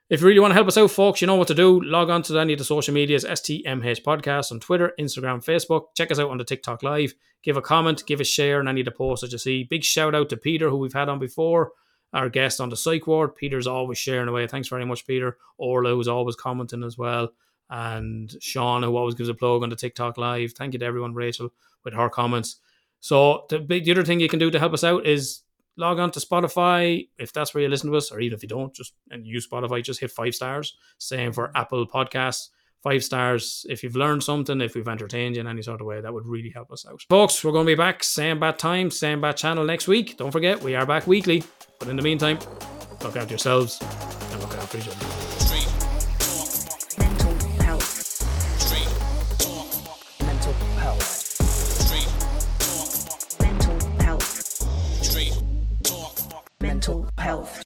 If you really want to help us out, folks, you know what to do. Log on to any of the social medias, STMH Podcast on Twitter, Instagram, Facebook. Check us out on the TikTok Live. Give a comment, give a share on any of the posts that you see. Big shout out to Peter, who we've had on before, our guest on the psych ward. Peter's always sharing away. Thanks very much, Peter. Orla, who's always commenting as well. And Sean, who always gives a plug on the TikTok Live. Thank you to everyone, Rachel, with her comments. So the the other thing you can do to help us out is log on to Spotify if that's where you listen to us, or even if you don't, just and use Spotify, just hit five stars. Same for Apple Podcasts. Five stars. If you've learned something, if we've entertained you in any sort of way, that would really help us out. Folks, we're going to be back, same bad time, same bad channel next week. Don't forget, we are back weekly. But in the meantime, look after yourselves and look after each other. Health.